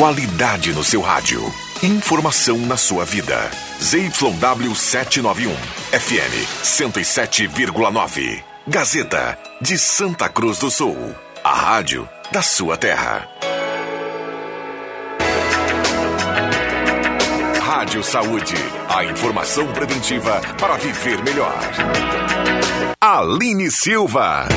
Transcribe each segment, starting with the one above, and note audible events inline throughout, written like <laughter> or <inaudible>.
Qualidade no seu rádio. Informação na sua vida. ZYW 791. FM 107,9. Gazeta de Santa Cruz do Sul. A rádio da sua terra. Rádio Saúde. A informação preventiva para viver melhor. Aline Silva.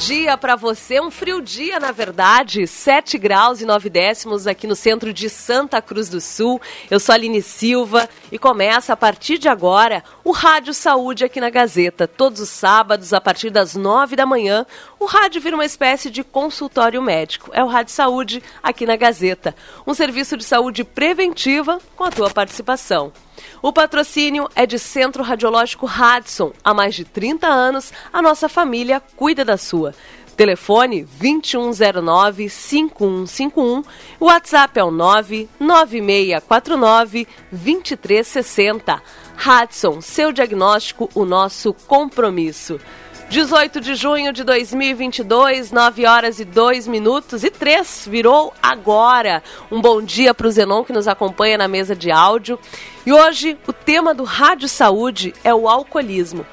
Dia para você, um frio dia na verdade, 7 graus e 9 décimos aqui no centro de Santa Cruz do Sul. Eu sou Aline Silva e começa a partir de agora o Rádio Saúde aqui na Gazeta. Todos os sábados, a partir das 9 da manhã, o rádio vira uma espécie de consultório médico. É o Rádio Saúde aqui na Gazeta, um serviço de saúde preventiva com a tua participação. O patrocínio é de Centro Radiológico Radson. Há mais de 30 anos, a nossa família cuida da sua. Telefone 2109-5151. O WhatsApp é o 99649-2360. Radson, seu diagnóstico, o nosso compromisso. 18 de junho de 2022, 9 horas e 2 minutos e 3, virou agora. Um bom dia para o Zenon que nos acompanha na mesa de áudio. E hoje o tema do Rádio Saúde é o alcoolismo.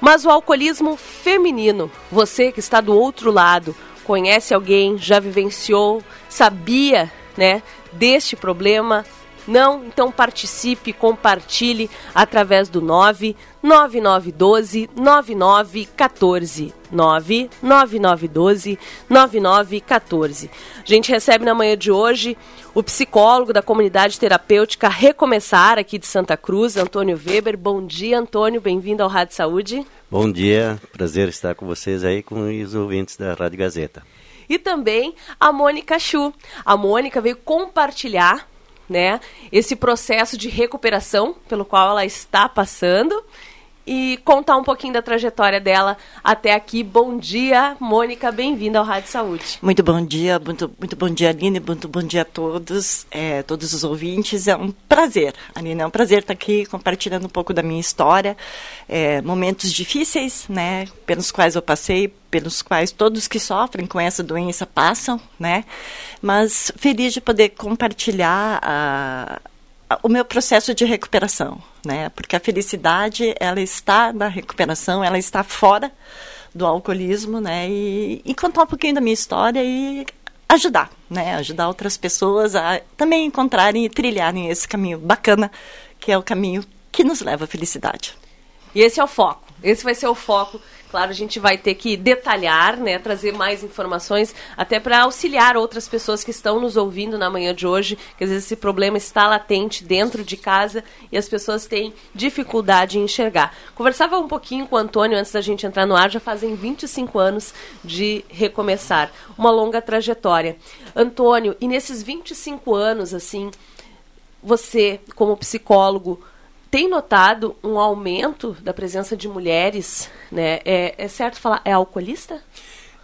Mas o alcoolismo feminino. Você que está do outro lado, conhece alguém, já vivenciou, sabia, né, deste problema? Não? Então participe, compartilhe através do 9 9912 9914. 99912 9914. A gente recebe na manhã de hoje o psicólogo da comunidade terapêutica Recomeçar aqui de Santa Cruz, Antônio Weber. Bom dia, Antônio, bem-vindo ao Rádio Saúde. Bom dia, prazer estar com vocês aí, com os ouvintes da Rádio Gazeta. E também a Mônica Chu. A Mônica veio compartilhar né, esse processo de recuperação pelo qual ela está passando e contar um pouquinho da trajetória dela até aqui. Bom dia, Mônica, bem-vinda ao Rádio Saúde. Muito bom dia, muito, muito bom dia, Aline, muito bom dia a todos, é, todos os ouvintes. É um prazer, Aline, é um prazer estar aqui compartilhando um pouco da minha história, é, momentos difíceis, né, pelos quais eu passei, pelos quais todos que sofrem com essa doença passam, né, mas feliz de poder compartilhar a o meu processo de recuperação, né? Porque a felicidade ela está na recuperação, ela está fora do alcoolismo, né? E, e contar um pouquinho da minha história e ajudar, né? Ajudar outras pessoas a também encontrarem e trilharem esse caminho bacana que é o caminho que nos leva à felicidade. E esse é o foco. Esse vai ser o foco Claro, a gente vai ter que detalhar, né, trazer mais informações, até para auxiliar outras pessoas que estão nos ouvindo na manhã de hoje, que às vezes esse problema está latente dentro de casa e as pessoas têm dificuldade em enxergar. Conversava um pouquinho com o Antônio antes da gente entrar no ar, já fazem 25 anos de recomeçar, uma longa trajetória. Antônio, e nesses 25 anos, assim, você, como psicólogo, tem notado um aumento da presença de mulheres, né? É, é certo falar, é alcoolista?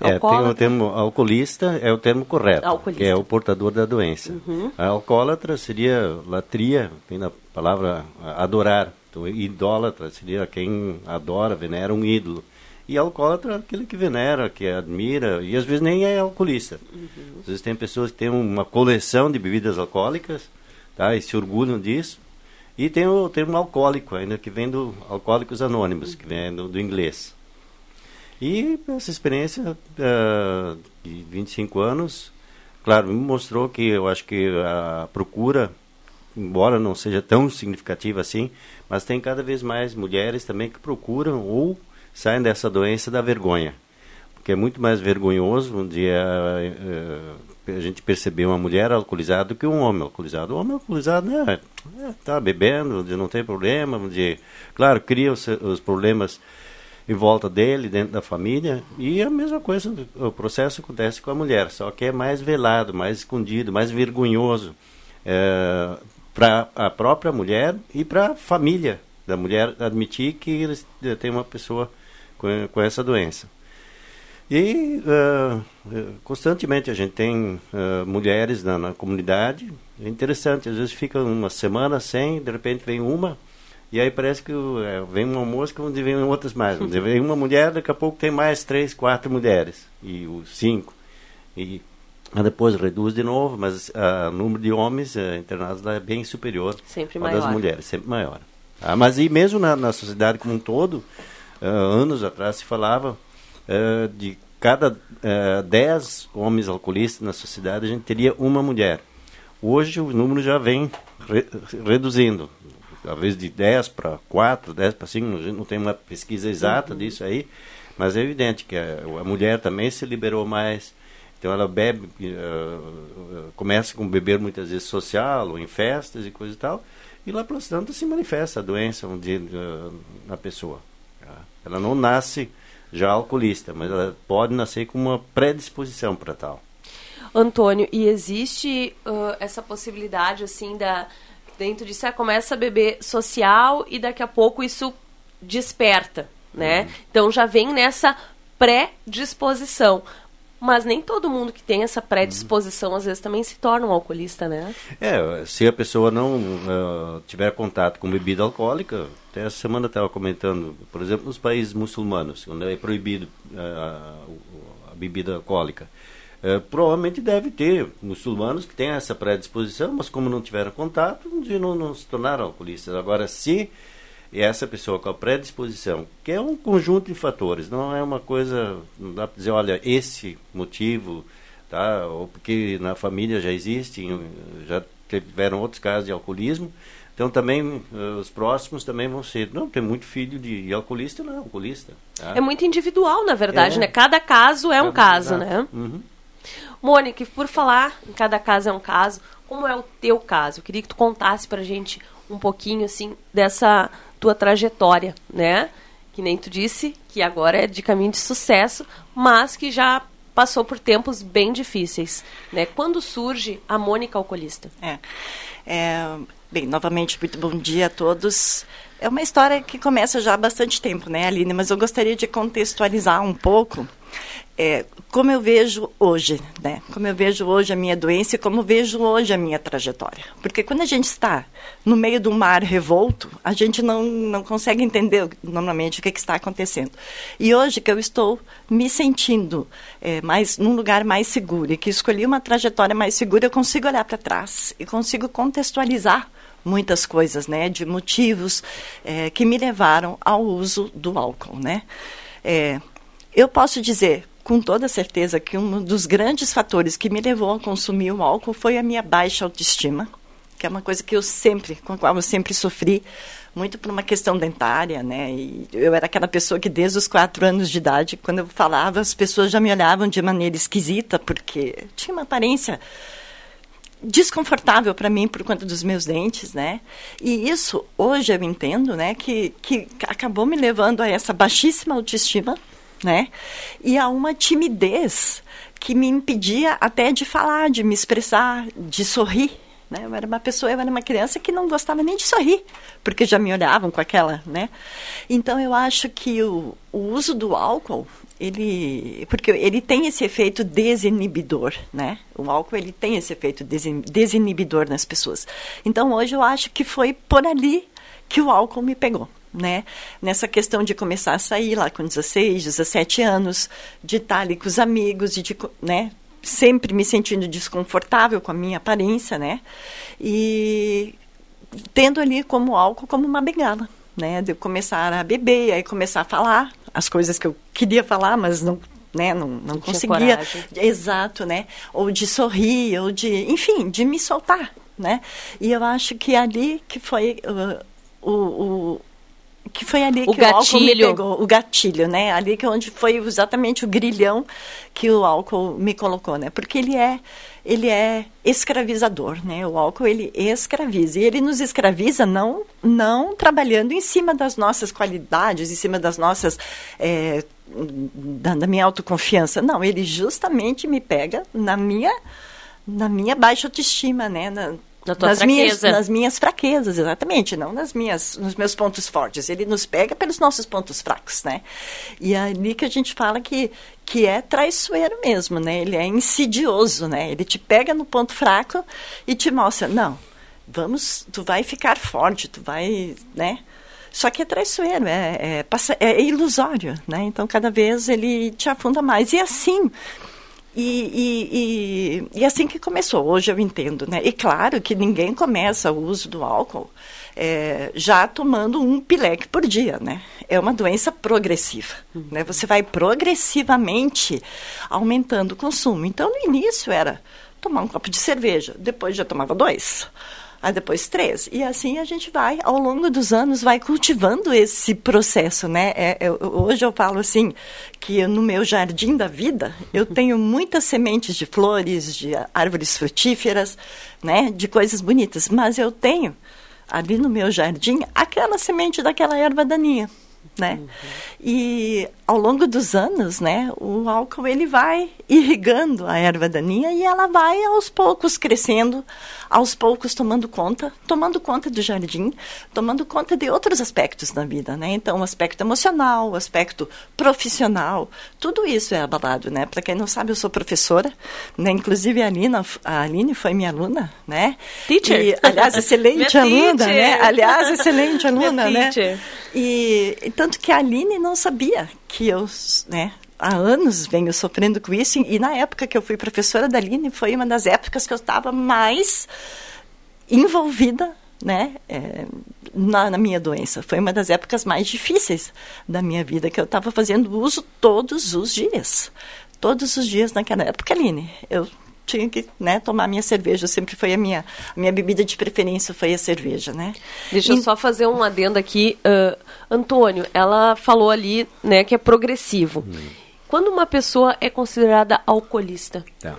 É, tem o termo alcoolista, é o termo correto, alcoolista. que é o portador da doença. Uhum. A alcoólatra seria latria, vem da palavra adorar. Então, idólatra seria quem adora, venera um ídolo. E alcoólatra é aquele que venera, que admira, e às vezes nem é alcoolista. Uhum. Às vezes tem pessoas que têm uma coleção de bebidas alcoólicas, tá, e se orgulham disso, e tem o termo alcoólico ainda, que vem do Alcoólicos Anônimos, que vem do, do inglês. E essa experiência uh, de 25 anos, claro, me mostrou que eu acho que a procura, embora não seja tão significativa assim, mas tem cada vez mais mulheres também que procuram ou saem dessa doença da vergonha. Porque é muito mais vergonhoso um dia uh, a gente perceber uma mulher alcoolizada do que um homem alcoolizado. O homem alcoolizado, né, é, tá bebendo, não tem problema, de, claro, cria os, os, problemas em volta dele, dentro da família, e a mesma coisa, o processo acontece com a mulher, só que é mais velado, mais escondido, mais vergonhoso é, para a própria mulher e para a família da mulher admitir que tem uma pessoa com, com essa doença. E uh, constantemente a gente tem uh, mulheres na, na, comunidade. É interessante, às vezes fica uma semana sem, de repente vem uma E aí parece que é, vem uma mosca onde vem outras mais. Onde vem uma mulher, daqui a pouco tem mais três, quatro mulheres. E os cinco. E depois reduz de novo, mas o número de homens uh, internados lá é bem superior sempre ao maior. das mulheres, sempre maior. Ah, mas e mesmo na, na sociedade como um todo, uh, anos atrás se falava uh, de cada uh, dez homens alcoolistas na sociedade, a gente teria uma mulher. Hoje o número já vem re reduzindo talvez de 10 para 4, 10 para 5, não tem uma pesquisa exata uhum. disso aí, mas é evidente que a, a, mulher também se liberou mais, então ela bebe, uh, começa com beber muitas vezes social, ou em festas e coisa e tal, e lá pelas tantas se manifesta a doença um dia, uh, na pessoa. Tá? Ela não nasce já alcoolista, mas ela pode nascer com uma predisposição para tal. Antônio, e existe uh, essa possibilidade assim da dentro disso, você começa a beber social e daqui a pouco isso desperta, né? Uhum. Então já vem nessa pré-disposição. Mas nem todo mundo que tem essa predisposição, uhum. às vezes, também se torna um alcoolista, né? É, se a pessoa não uh, tiver contato com bebida alcoólica, até essa semana estava comentando, por exemplo, nos países muçulmanos, onde é proibido uh, a bebida alcoólica, é, provavelmente deve ter muçulmanos que têm essa predisposição, mas como não tiveram contato, não, não se tornaram alcoolistas. Agora, se essa pessoa com a predisposição, que é um conjunto de fatores, não é uma coisa, não dá para dizer, olha, esse motivo, tá? ou porque na família já existem, já tiveram outros casos de alcoolismo, então também uh, os próximos também vão ser. Não, tem muito filho de alcoolista, não é alcoolista. Tá? É muito individual, na verdade, é. né? Cada caso é, um caso, exato. né? Uhum. Mônica, por falar em cada caso é um caso, como é o teu caso? Eu queria que tu contasse pra gente um pouquinho, assim, dessa tua trajetória, né? Que nem tu disse, que agora é de caminho de sucesso, mas que já passou por tempos bem difíceis, né? Quando surge a Mônica Alcoolista? É, é, bem, novamente, muito bom dia a todos. É uma história que começa já há bastante tempo, né, Aline? Mas eu gostaria de contextualizar um pouco é, como eu vejo hoje, né? Como eu vejo hoje a minha doença e como vejo hoje a minha trajetória. Porque quando a gente está no meio do mar revolto, a gente não, não consegue entender normalmente o que, que está acontecendo. E hoje que eu estou me sentindo é, mais num lugar mais seguro e que escolhi uma trajetória mais segura, eu consigo olhar para trás e consigo contextualizar muitas coisas, né? De motivos é, que me levaram ao uso do álcool, né? É, eu posso dizer com toda certeza que um dos grandes fatores que me levou a consumir o álcool foi a minha baixa autoestima, que é uma coisa que eu sempre, com a qual eu sempre sofri, muito por uma questão dentária, né? E eu era aquela pessoa que desde os quatro anos de idade, quando eu falava, as pessoas já me olhavam de maneira esquisita, porque tinha uma aparência desconfortável para mim por conta dos meus dentes, né? E isso hoje eu entendo, né, que que acabou me levando a essa baixíssima autoestima né? E há uma timidez que me impedia até de falar, de me expressar, de sorrir. Né? Eu era uma pessoa, eu era uma criança que não gostava nem de sorrir, porque já me olhavam com aquela, né? Então eu acho que o, o uso do álcool, ele, porque ele tem esse efeito desinibidor, né? O álcool ele tem esse efeito desinibidor nas pessoas. Então hoje eu acho que foi por ali que o álcool me pegou né? Nessa questão de começar a sair lá com 16, 17 anos, de estar ali com os amigos, de, né? Sempre me sentindo desconfortável com a minha aparência, né? E tendo ali como álcool como uma bengala, né? De começar a beber, aí começar a falar as coisas que eu queria falar, mas não né, não, não conseguia. Exato, né? Ou de sorrir, ou de, enfim, de me soltar, né? E eu acho que ali que foi uh, o, o, que foi ali o que gatilho. o álcool me pegou, o gatilho, né? Ali que é onde foi exatamente o grilhão que o álcool me colocou, né? Porque ele é ele é escravizador, né? O álcool ele escraviza e ele nos escraviza não não trabalhando em cima das nossas qualidades, em cima das nossas é, da, da minha autoconfiança, não. Ele justamente me pega na minha na minha baixa autoestima, né? Na, nas fraqueza. minhas, nas minhas fraquezas, exatamente, não nas minhas, nos meus pontos fortes. Ele nos pega pelos nossos pontos fracos, né? E é ali que a gente fala que, que é traiçoeiro mesmo, né? Ele é insidioso, né? Ele te pega no ponto fraco e te mostra, não, vamos, tu vai ficar forte, tu vai, né? Só que é traiçoeiro, é, é, é, ilusório, né? Então, cada vez ele te afunda mais. E assim, e, e, e, e, assim que começou, hoje eu entendo, né? E claro que ninguém começa o uso do álcool é, já tomando um pileque por dia, né? É uma doença progressiva, uhum. né? Você vai progressivamente aumentando o consumo. Então, no início era tomar um copo de cerveja, depois já tomava dois aí depois três. E assim a gente vai, ao longo dos anos, vai cultivando esse processo, né? É, é, hoje eu falo assim, que no meu jardim da vida, eu tenho muitas sementes de flores, de árvores frutíferas, né? De coisas bonitas, mas eu tenho ali no meu jardim aquela semente daquela erva daninha né? Uhum. E ao longo dos anos, né, o álcool ele vai irrigando a erva daninha e ela vai aos poucos crescendo, aos poucos tomando conta, tomando conta do jardim, tomando conta de outros aspectos da vida, né? Então, o aspecto emocional, o aspecto profissional, tudo isso é abalado, né? Para quem não sabe, eu sou professora, né? Inclusive a Aline, a Aline foi minha aluna, né? Teacher. E, aliás, excelente <laughs> aluna, né? Aliás, excelente <laughs> aluna, né? E tanto que a Aline não sabia que eu, né, há anos venho sofrendo com isso e na época que eu fui professora da Aline foi uma das épocas que eu estava mais envolvida né, é, na, na, minha doença. Foi uma das épocas mais difíceis da minha vida, que eu estava fazendo uso todos os dias. Todos os dias naquela época, Aline. Eu tinha que né, tomar minha cerveja. Sempre foi a minha, a minha bebida de preferência foi a cerveja, né? Deixa e... eu só fazer um adendo aqui. Uh, Antônio, ela falou ali né, que é progressivo. Hum. Quando uma pessoa é considerada alcoolista? Tá.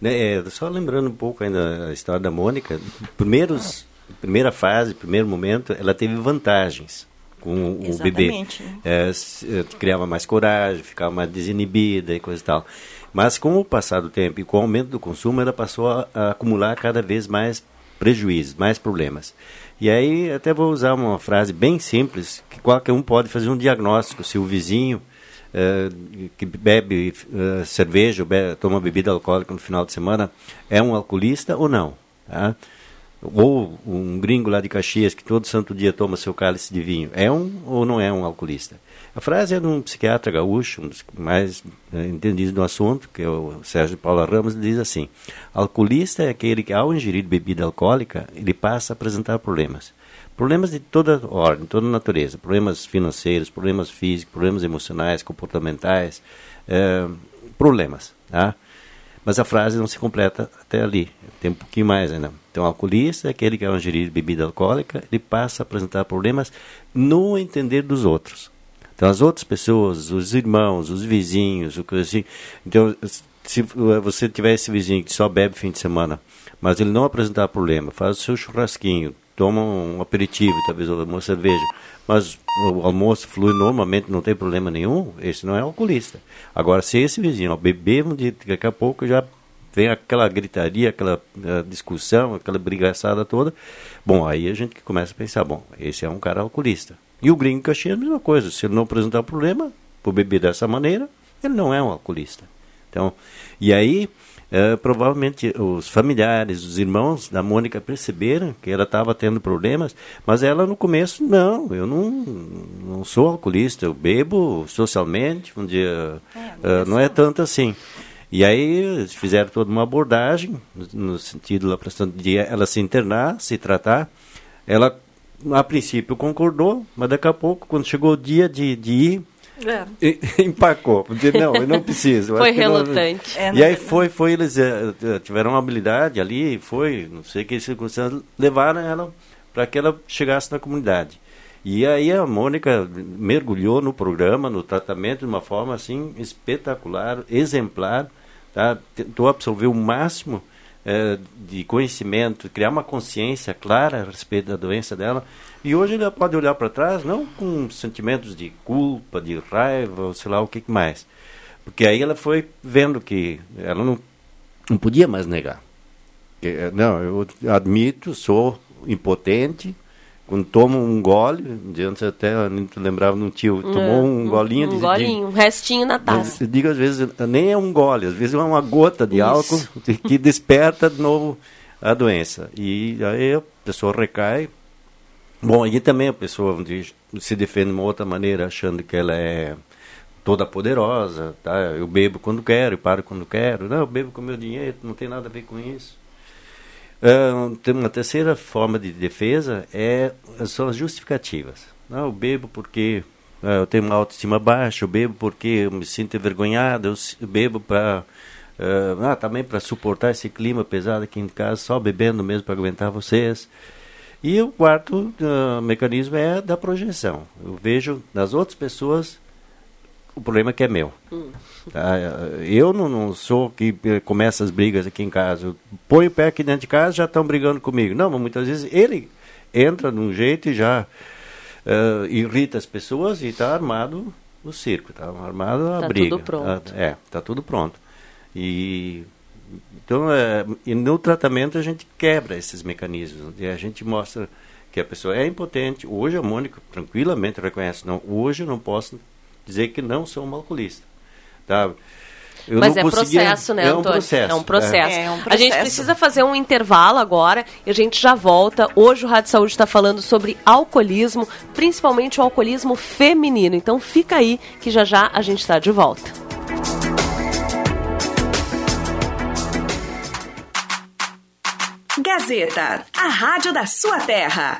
Né, é, só lembrando um pouco ainda a história da Mônica, primeiros, primeira fase, primeiro momento, ela teve vantagens com o Exatamente. bebê. É, é, criava mais coragem, ficava mais desinibida e coisa e tal. Mas com o passar do tempo e com o aumento do consumo, ela passou a, a acumular cada vez mais prejuízos, mais problemas. E aí, até vou usar uma frase bem simples, que qualquer um pode fazer um diagnóstico se o vizinho uh, que bebe uh, cerveja, toma bebida alcoólica no final de semana, é um alcoolista ou não. Tá? Ou um gringo lá de Caxias que todo santo dia toma seu cálice de vinho, é um ou não é um alcoolista? A frase é de um psiquiatra gaúcho, um dos mais né, entendidos do assunto, que é o Sérgio Paulo Ramos, diz assim: alcoolista é aquele que, ao ingerir bebida alcoólica, ele passa a apresentar problemas. Problemas de toda ordem, toda natureza. Problemas financeiros, problemas físicos, problemas emocionais, comportamentais, é, problemas. Tá? Mas a frase não se completa até ali. Tem um pouquinho mais ainda. Então, alcoolista é aquele que, ao ingerir bebida alcoólica, ele passa a apresentar problemas no entender dos outros. Então, as outras pessoas, os irmãos, os vizinhos, o que assim. Então, se você tiver esse vizinho que só bebe fim de semana, mas ele não apresentar problema, faz o seu churrasquinho, toma um aperitivo, talvez uma cerveja, mas o almoço flui normalmente, não tem problema nenhum, esse não é alcoolista. Agora, se esse vizinho ó, beber daqui a pouco já vem aquela gritaria, aquela uh, discussão, aquela brigaçada toda, bom, aí a gente começa a pensar, bom, esse é um cara alcoolista. E o gringo caxias é a mesma coisa. Se ele não apresentar problema por beber dessa maneira, ele não é um alcoolista. Então, e aí, é, provavelmente os familiares, os irmãos da Mônica perceberam que ela estava tendo problemas, mas ela no começo, não, eu não, não sou alcoolista, eu bebo socialmente, um dia, é, uh, não é tanto assim. E aí fizeram toda uma abordagem, no, no sentido lá, de ela se internar, se tratar. Ela a princípio concordou, mas daqui a pouco, quando chegou o dia de, de ir, é. <laughs> empacou. Porque, não, eu não preciso. foi relutante. Não... É, e aí foi, foi, eles uh, tiveram uma habilidade ali, foi, não sei que circunstâncias, levaram ela para que ela chegasse na comunidade. E aí a Mônica mergulhou no programa, no tratamento de uma forma assim espetacular, exemplar, tá? tentou absorver o máximo é, de conhecimento, criar uma consciência clara a respeito da doença dela. E hoje ela pode olhar para trás não com sentimentos de culpa, de raiva, ou sei lá o que mais. Porque aí ela foi vendo que ela não, não podia mais negar. Que, não, eu admito, sou impotente, quando toma um gole, antes até lembrava de um tio, tomou um, golinho. Um de, golinho, um restinho na taça. Digo às vezes, nem é um gole, às vezes é uma gota de Isso. álcool que desperta de novo a doença. E aí a pessoa recai. Bom, e também a pessoa se defende de uma outra maneira, achando que ela é toda poderosa, tá? Eu bebo quando quero, paro quando quero. Não, eu bebo com meu dinheiro, não tem nada a ver com isso. Uh, tem uma terceira forma de defesa é são as justificativas. Não, eu bebo porque uh, eu tenho uma autoestima baixa, eu bebo porque eu me sinto envergonhado, eu bebo para uh, ah, também para suportar esse clima pesado aqui em casa, só bebendo mesmo para aguentar vocês. E o quarto mecanismo é da projeção. Eu vejo nas outras pessoas o problema é que é meu. Hum. Tá? Eu não, não, sou que começa as brigas aqui em casa. Eu ponho o pé aqui dentro de casa já estão brigando comigo. Não, mas muitas vezes ele entra de um jeito e já uh, irrita as pessoas e está armado no circo, está armado a tá briga. Tudo pronto. Tá, é, está tudo pronto. E então, é, e no tratamento a gente quebra esses mecanismos. E a gente mostra que a pessoa é impotente. Hoje a Mônica tranquilamente reconhece, não, hoje eu não posso dizer que não sou um alcoolista. Tá? Eu Mas é conseguia... processo, né, é Antônio? Um processo, é um processo. É. é um processo. A gente precisa fazer um intervalo agora e a gente já volta. Hoje o Rádio Saúde está falando sobre alcoolismo, principalmente o alcoolismo feminino. Então fica aí que já já a gente está de volta. Gazeta, a rádio da sua terra.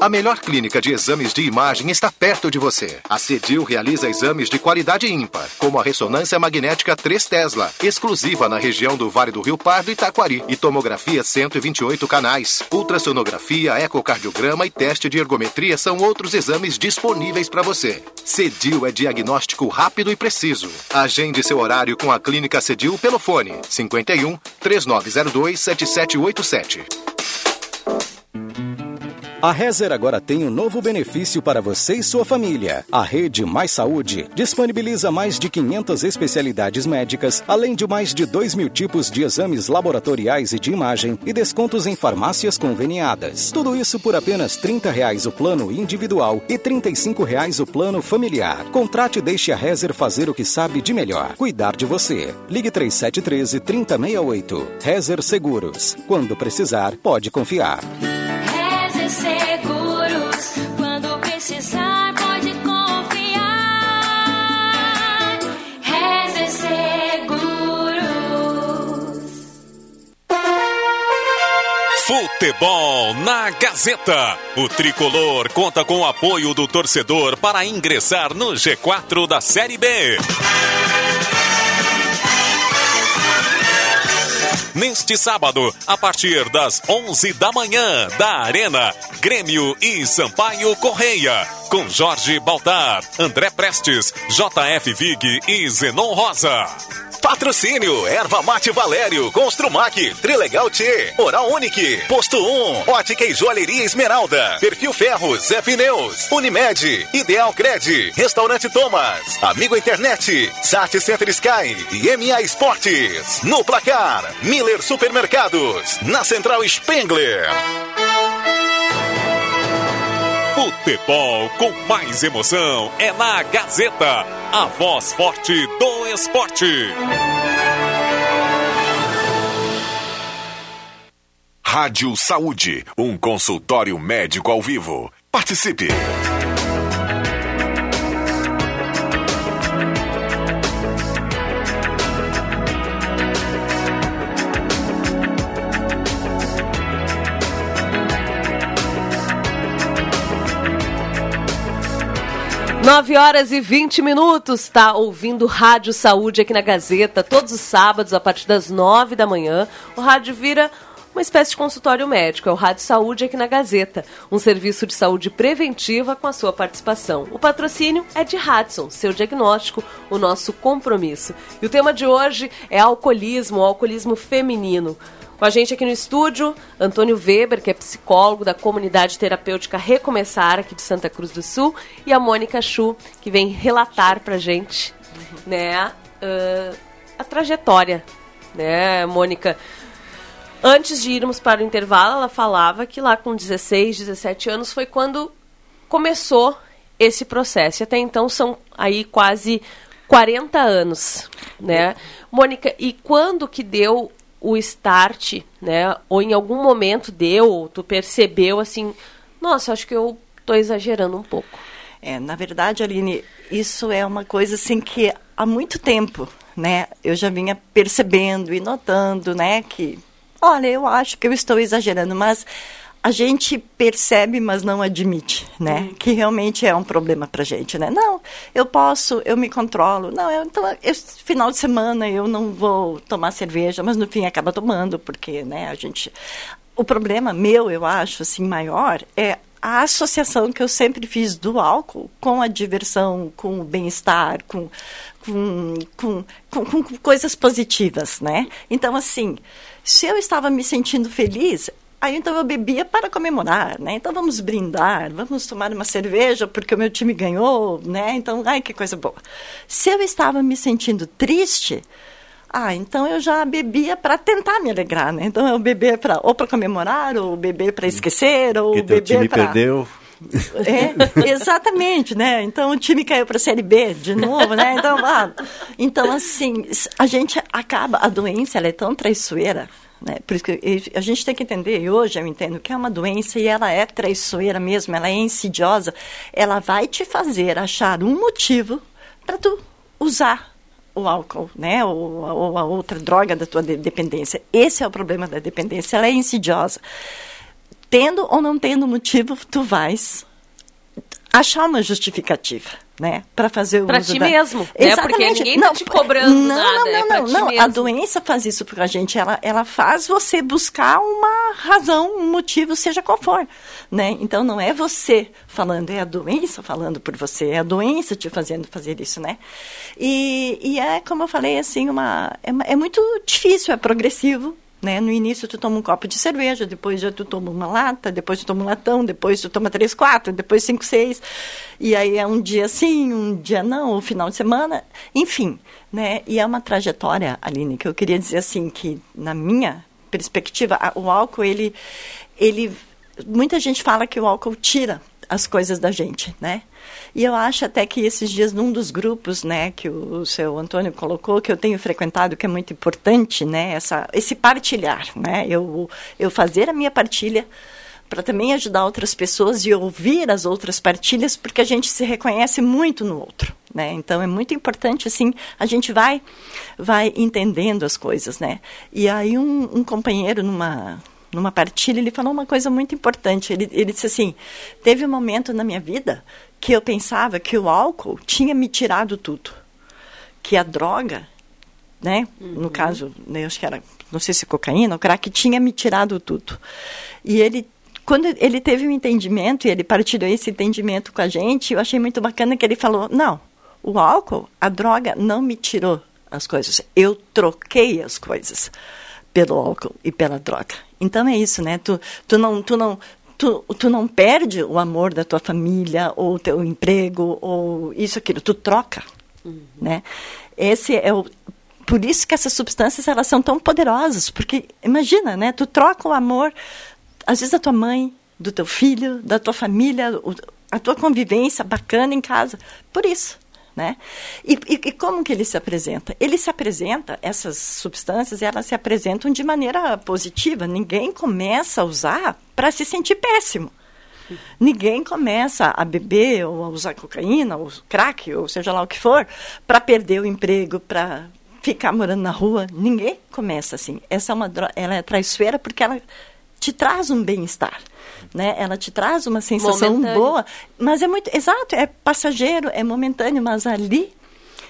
A melhor clínica de exames de imagem está perto de você. A Cedil realiza exames de qualidade ímpar, como a ressonância magnética 3 Tesla, exclusiva na região do Vale do Rio Pardo e Taquari, e tomografia 128 canais. Ultrassonografia, ecocardiograma e teste de ergometria são outros exames disponíveis para você. Cedil é diagnóstico rápido e preciso. Agende seu horário com a Clínica Cedil pelo fone 51 3902 7787. A Rezer agora tem um novo benefício para você e sua família. A Rede Mais Saúde disponibiliza mais de 500 especialidades médicas, além de mais de 2 mil tipos de exames laboratoriais e de imagem e descontos em farmácias conveniadas. Tudo isso por apenas 30 reais o plano individual e 35 reais o plano familiar. Contrate e deixe a Rezer fazer o que sabe de melhor, cuidar de você. Ligue 3713 3068. Rezer Seguros. Quando precisar, pode confiar. Seguros, quando precisar, pode confiar. Reze Seguros. Futebol na Gazeta. O tricolor conta com o apoio do torcedor para ingressar no G4 da Série B. neste sábado, a partir das 11 da manhã, da Arena, Grêmio e Sampaio Correia, com Jorge Baltar, André Prestes, JF Vig e Zenon Rosa. Patrocínio, Erva Mate Valério, Construmac, Trilegal T, Oral Unique, Posto 1, Ótica e Joalheria Esmeralda, Perfil Ferros, Zé Pneus, Unimed, Ideal Cred, Restaurante Thomas, Amigo Internet, Sat Center Sky e MA Esportes. No placar, Miller Supermercados, na Central Spengler. Futebol com mais emoção é na Gazeta, a voz forte do esporte. Rádio Saúde, um consultório médico ao vivo. Participe! 9 horas e 20 minutos, tá ouvindo Rádio Saúde aqui na Gazeta, todos os sábados, a partir das 9 da manhã. O rádio vira uma espécie de consultório médico, é o Rádio Saúde aqui na Gazeta, um serviço de saúde preventiva com a sua participação. O patrocínio é de Hudson, seu diagnóstico, o nosso compromisso. E o tema de hoje é alcoolismo, o alcoolismo feminino. Com a gente aqui no estúdio, Antônio Weber, que é psicólogo da comunidade terapêutica Recomeçar, aqui de Santa Cruz do Sul, e a Mônica Chu, que vem relatar pra gente né, uh, a trajetória. Né, Mônica? Antes de irmos para o intervalo, ela falava que lá com 16, 17 anos foi quando começou esse processo. E até então são aí quase 40 anos, né? Mônica, e quando que deu o start, né? Ou em algum momento deu, tu percebeu assim, nossa, acho que eu tô exagerando um pouco. É, na verdade, Aline, isso é uma coisa assim que há muito tempo, né? Eu já vinha percebendo e notando, né, que olha, eu acho que eu estou exagerando, mas a gente percebe, mas não admite, né? Que realmente é um problema pra gente, né? Não, eu posso, eu me controlo. Não, eu, então, esse final de semana eu não vou tomar cerveja, mas no fim acaba tomando, porque, né, a gente... O problema meu, eu acho, assim, maior, é a associação que eu sempre fiz do álcool com a diversão, com o bem-estar, com, com, com, com, com coisas positivas, né? Então, assim, se eu estava me sentindo feliz, Aí então eu bebia para comemorar, né? Então vamos brindar, vamos tomar uma cerveja porque o meu time ganhou, né? Então, ai que coisa boa. Se eu estava me sentindo triste, ah, então eu já bebia para tentar me alegrar, né? Então eu bebia para ou para comemorar, ou beber para esquecer, ou que beber time pra... perdeu. É, exatamente, né? Então o time caiu para a Série B de novo, né? Então, ah, então assim, a gente acaba, a doença ela é tão traiçoeira né? Por isso que a gente tem que entender, e hoje eu entendo que é uma doença e ela é traiçoeira mesmo, ela é insidiosa, ela vai te fazer achar um motivo para tu usar o álcool, né, ou, ou, a outra droga da tua dependência. Esse é o problema da dependência, ela é insidiosa. Tendo ou não tendo motivo, tu vais achar uma justificativa né, para fazer o pra uso ti da... mesmo, né? Porque ninguém tá não, te cobrando não, nada, não, é não, não, não. A doença faz isso para a gente, ela, ela faz você buscar uma razão, um motivo, seja qual for, né? Então não é você falando, é a doença falando por você, é a doença te fazendo fazer isso, né? E, e é como eu falei assim, uma é, é muito difícil, é progressivo, né? No início tu toma um copo de cerveja, depois já tu toma uma lata, depois tu toma um latão, depois tu toma três, quatro, depois cinco, seis. E aí é um dia sim, um dia não, o final de semana, enfim. Né? E é uma trajetória, Aline, que eu queria dizer assim, que na minha perspectiva, o álcool, ele, ele... Muita gente fala que o álcool tira as coisas da gente, né? E eu acho até que esses dias, num dos grupos, né, que o, seu Antônio colocou, que eu tenho frequentado, que é muito importante, né, essa, esse partilhar, né? Eu, eu fazer a minha partilha para também ajudar outras pessoas e ouvir as outras partilhas, porque a gente se reconhece muito no outro, né? Então é muito importante assim, a gente vai vai entendendo as coisas, né? E aí um, um companheiro numa numa partilha, ele falou uma coisa muito importante. Ele, ele disse assim: teve um momento na minha vida que eu pensava que o álcool tinha me tirado tudo, que a droga, né, uhum. no caso, né, acho que era, não sei se cocaína ou crack, tinha me tirado tudo. E ele quando ele teve um entendimento e ele partilhou esse entendimento com a gente, eu achei muito bacana que ele falou: não, o álcool, a droga não me tirou as coisas, eu troquei as coisas pelo álcool e pela droga. Então é isso, né? Tu, tu não, tu não, tu, tu não perde o amor da tua família ou teu emprego ou isso aquilo, tu troca, uhum. né? Esse é o por isso que essas substâncias elas são tão poderosas, porque imagina, né? Tu troca o amor às vezes da tua mãe, do teu filho, da tua família, a tua convivência bacana em casa, por isso. Né? E, e, e, como que ele se apresenta? Ele se apresenta, essas substâncias, elas se apresentam de maneira positiva. Ninguém começa a usar para se sentir péssimo. Ninguém começa a beber ou a usar cocaína ou crack, ou seja lá o que for, para perder o emprego, para ficar morando na rua. Ninguém começa assim. Essa é uma ela é traiçoeira porque ela te traz um bem-estar né? Ela te traz uma sensação momentâneo. boa, mas é muito, exato, é passageiro, é momentâneo, mas ali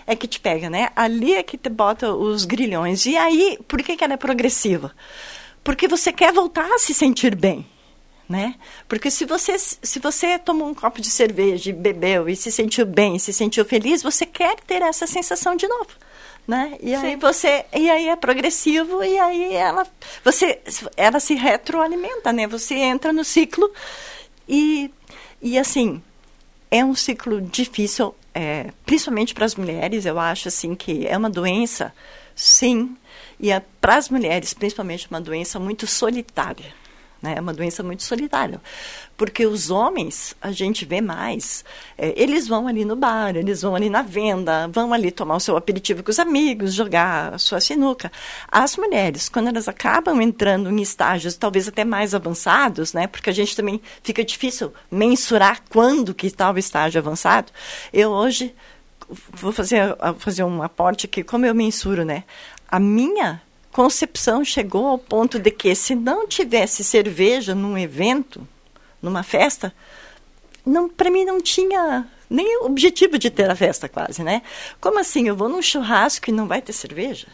é que te pega, né? Ali é que te bota os grilhões. E aí, por que, que ela é progressiva? Porque você quer voltar a se sentir bem. Né? Porque se você, se você tomou um copo de cerveja e bebeu e se sentiu bem, se sentiu feliz, você quer ter essa sensação de novo né? E aí você, e aí é progressivo e aí ela, você, ela se retroalimenta, né? Você entra no ciclo e, e assim é um ciclo difícil, é, principalmente para as mulheres. Eu acho assim que é uma doença, sim, e é para as mulheres principalmente uma doença muito solitária. Né? É uma doença muito solitária. Porque os homens, a gente vê mais, é, eles vão ali no bar, eles vão ali na venda, vão ali tomar o seu aperitivo com os amigos, jogar a sua sinuca. As mulheres, quando elas acabam entrando em estágios talvez até mais avançados, né? Porque a gente também fica difícil mensurar quando que está o estágio avançado. Eu hoje vou fazer, fazer um aporte aqui, como eu mensuro, né? A minha concepção chegou ao ponto de que se não tivesse cerveja num evento, numa festa, não para mim não tinha nem objetivo de ter a festa quase, né? Como assim eu vou num churrasco e não vai ter cerveja?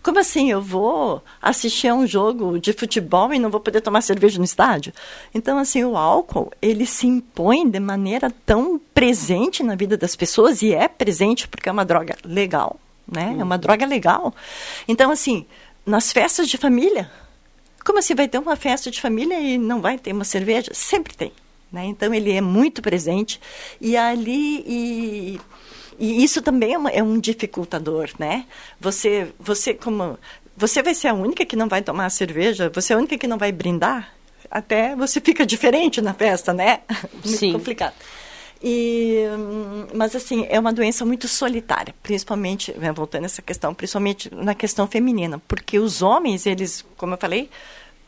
Como assim eu vou assistir a um jogo de futebol e não vou poder tomar cerveja no estádio? Então assim, o álcool, ele se impõe de maneira tão presente na vida das pessoas e é presente porque é uma droga legal né? É uma hum. droga legal. Então, assim, nas festas de família, como assim vai ter uma festa de família e não vai ter uma cerveja? Sempre tem. Né? Então, ele é muito presente. E ali. E, e isso também é, uma, é, um dificultador, né? Você, você como você vai ser a única que não vai tomar cerveja, você é a única que não vai brindar, até você fica diferente na festa, né? <laughs> Muito Sim. complicado. E, mas assim, é uma doença muito solitária, principalmente, né, voltando essa questão, principalmente na questão feminina, porque os homens, eles, como eu falei,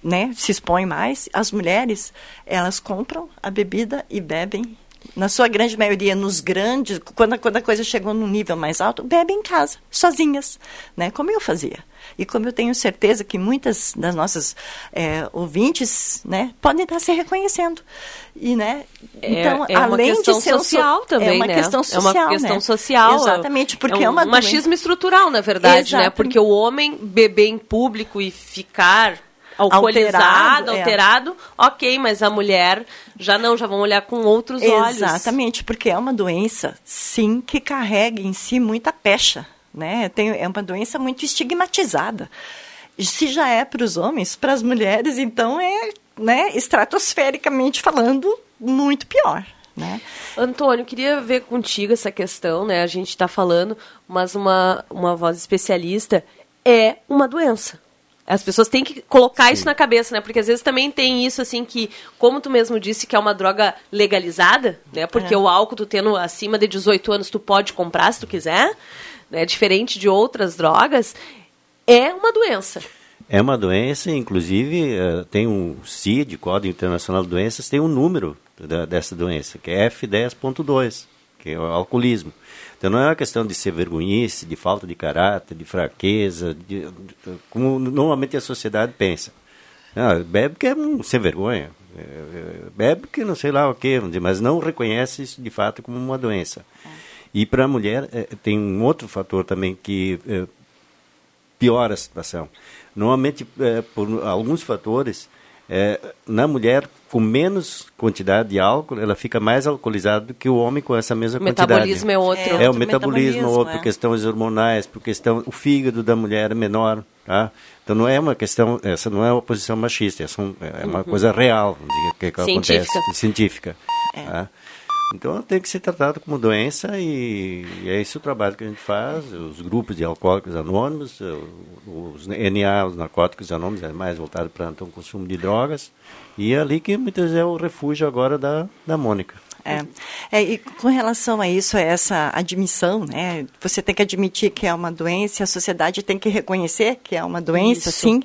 né, se expõem mais, as mulheres, elas compram a bebida e bebem na sua grande maioria, nos grandes, quando, quando a coisa chegou num nível mais alto, bebem em casa, sozinhas, né? Como eu fazia. E como eu tenho certeza que muitas das nossas é, ouvintes, né, podem estar se reconhecendo. E, né, é, então, é além de ser social so, também, é uma né? questão social, é uma questão né? social, exatamente, porque é, um, é uma machismo estrutural, na verdade, né? Porque o homem beber em público e ficar alcoolizado, alterado, é. alterado é. ok, mas a mulher já não, já vão olhar com outros Exatamente, olhos. Exatamente, porque é uma doença, sim, que carrega em si muita pecha, né? Tem, é uma doença muito estigmatizada. Se já é para os homens, para as mulheres, então é, né, estratosfericamente falando, muito pior. Né? Antônio, queria ver contigo essa questão, né? A gente está falando, mas uma, uma voz especialista é uma doença. As pessoas têm que colocar Sim. isso na cabeça, né? Porque às vezes também tem isso, assim, que, como tu mesmo disse, que é uma droga legalizada, né? Porque é. o álcool, tu tendo acima de 18 anos, tu pode comprar se tu quiser, né? Diferente de outras drogas, é uma doença. É uma doença, inclusive, eh, tem um CID, Código Internacional de Doenças, tem um número dessa doença, que é F10.2, que é o alcoolismo. Então não é uma questão de ser vergonhice, de falta de caráter, de fraqueza, de, como normalmente a sociedade pensa. Ah, bebe que é um sem vergonha, é, é, bebe que não sei lá o que, mas não reconhece isso de fato como uma doença. É. E para a mulher tem um outro fator também que piora a situação. Normalmente, por alguns fatores, é, na mulher com menos quantidade de álcool, ela fica mais alcoolizada do que o homem com essa mesma o quantidade. O metabolismo é outro. É, é o metabolismo é outro, por questões hormonais, por questão, o fígado da mulher é menor, tá? Então não é uma questão, essa não é uma posição machista, é uma uhum. coisa real, que, que científica. acontece, científica. É. Tá? Então tem que ser tratado como doença e, e, é esse o trabalho que a gente faz. Os grupos de alcoólicos anônimos, os NA, os narcóticos anônimos, é mais voltado para o consumo de drogas. E é ali que muitas vezes é o refúgio agora da, da Mônica. É. é. e com relação a isso, a essa admissão, né? Você tem que admitir que é uma doença, a sociedade tem que reconhecer que é uma doença, isso. sim.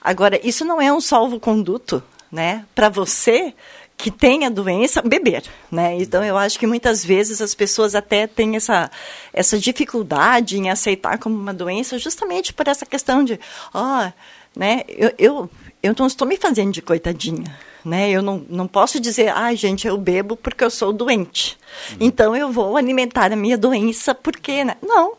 Agora, isso não é um salvo-conduto, né? Para você que tem a doença beber, né? Então eu acho que muitas vezes as pessoas até têm essa essa dificuldade em aceitar como uma doença justamente por essa questão de, ó, oh, né? Eu, eu eu não estou me fazendo de coitadinha, né? Eu não, não posso dizer, ah, gente, eu bebo porque eu sou doente. Uhum. Então eu vou alimentar a minha doença porque, né? Não,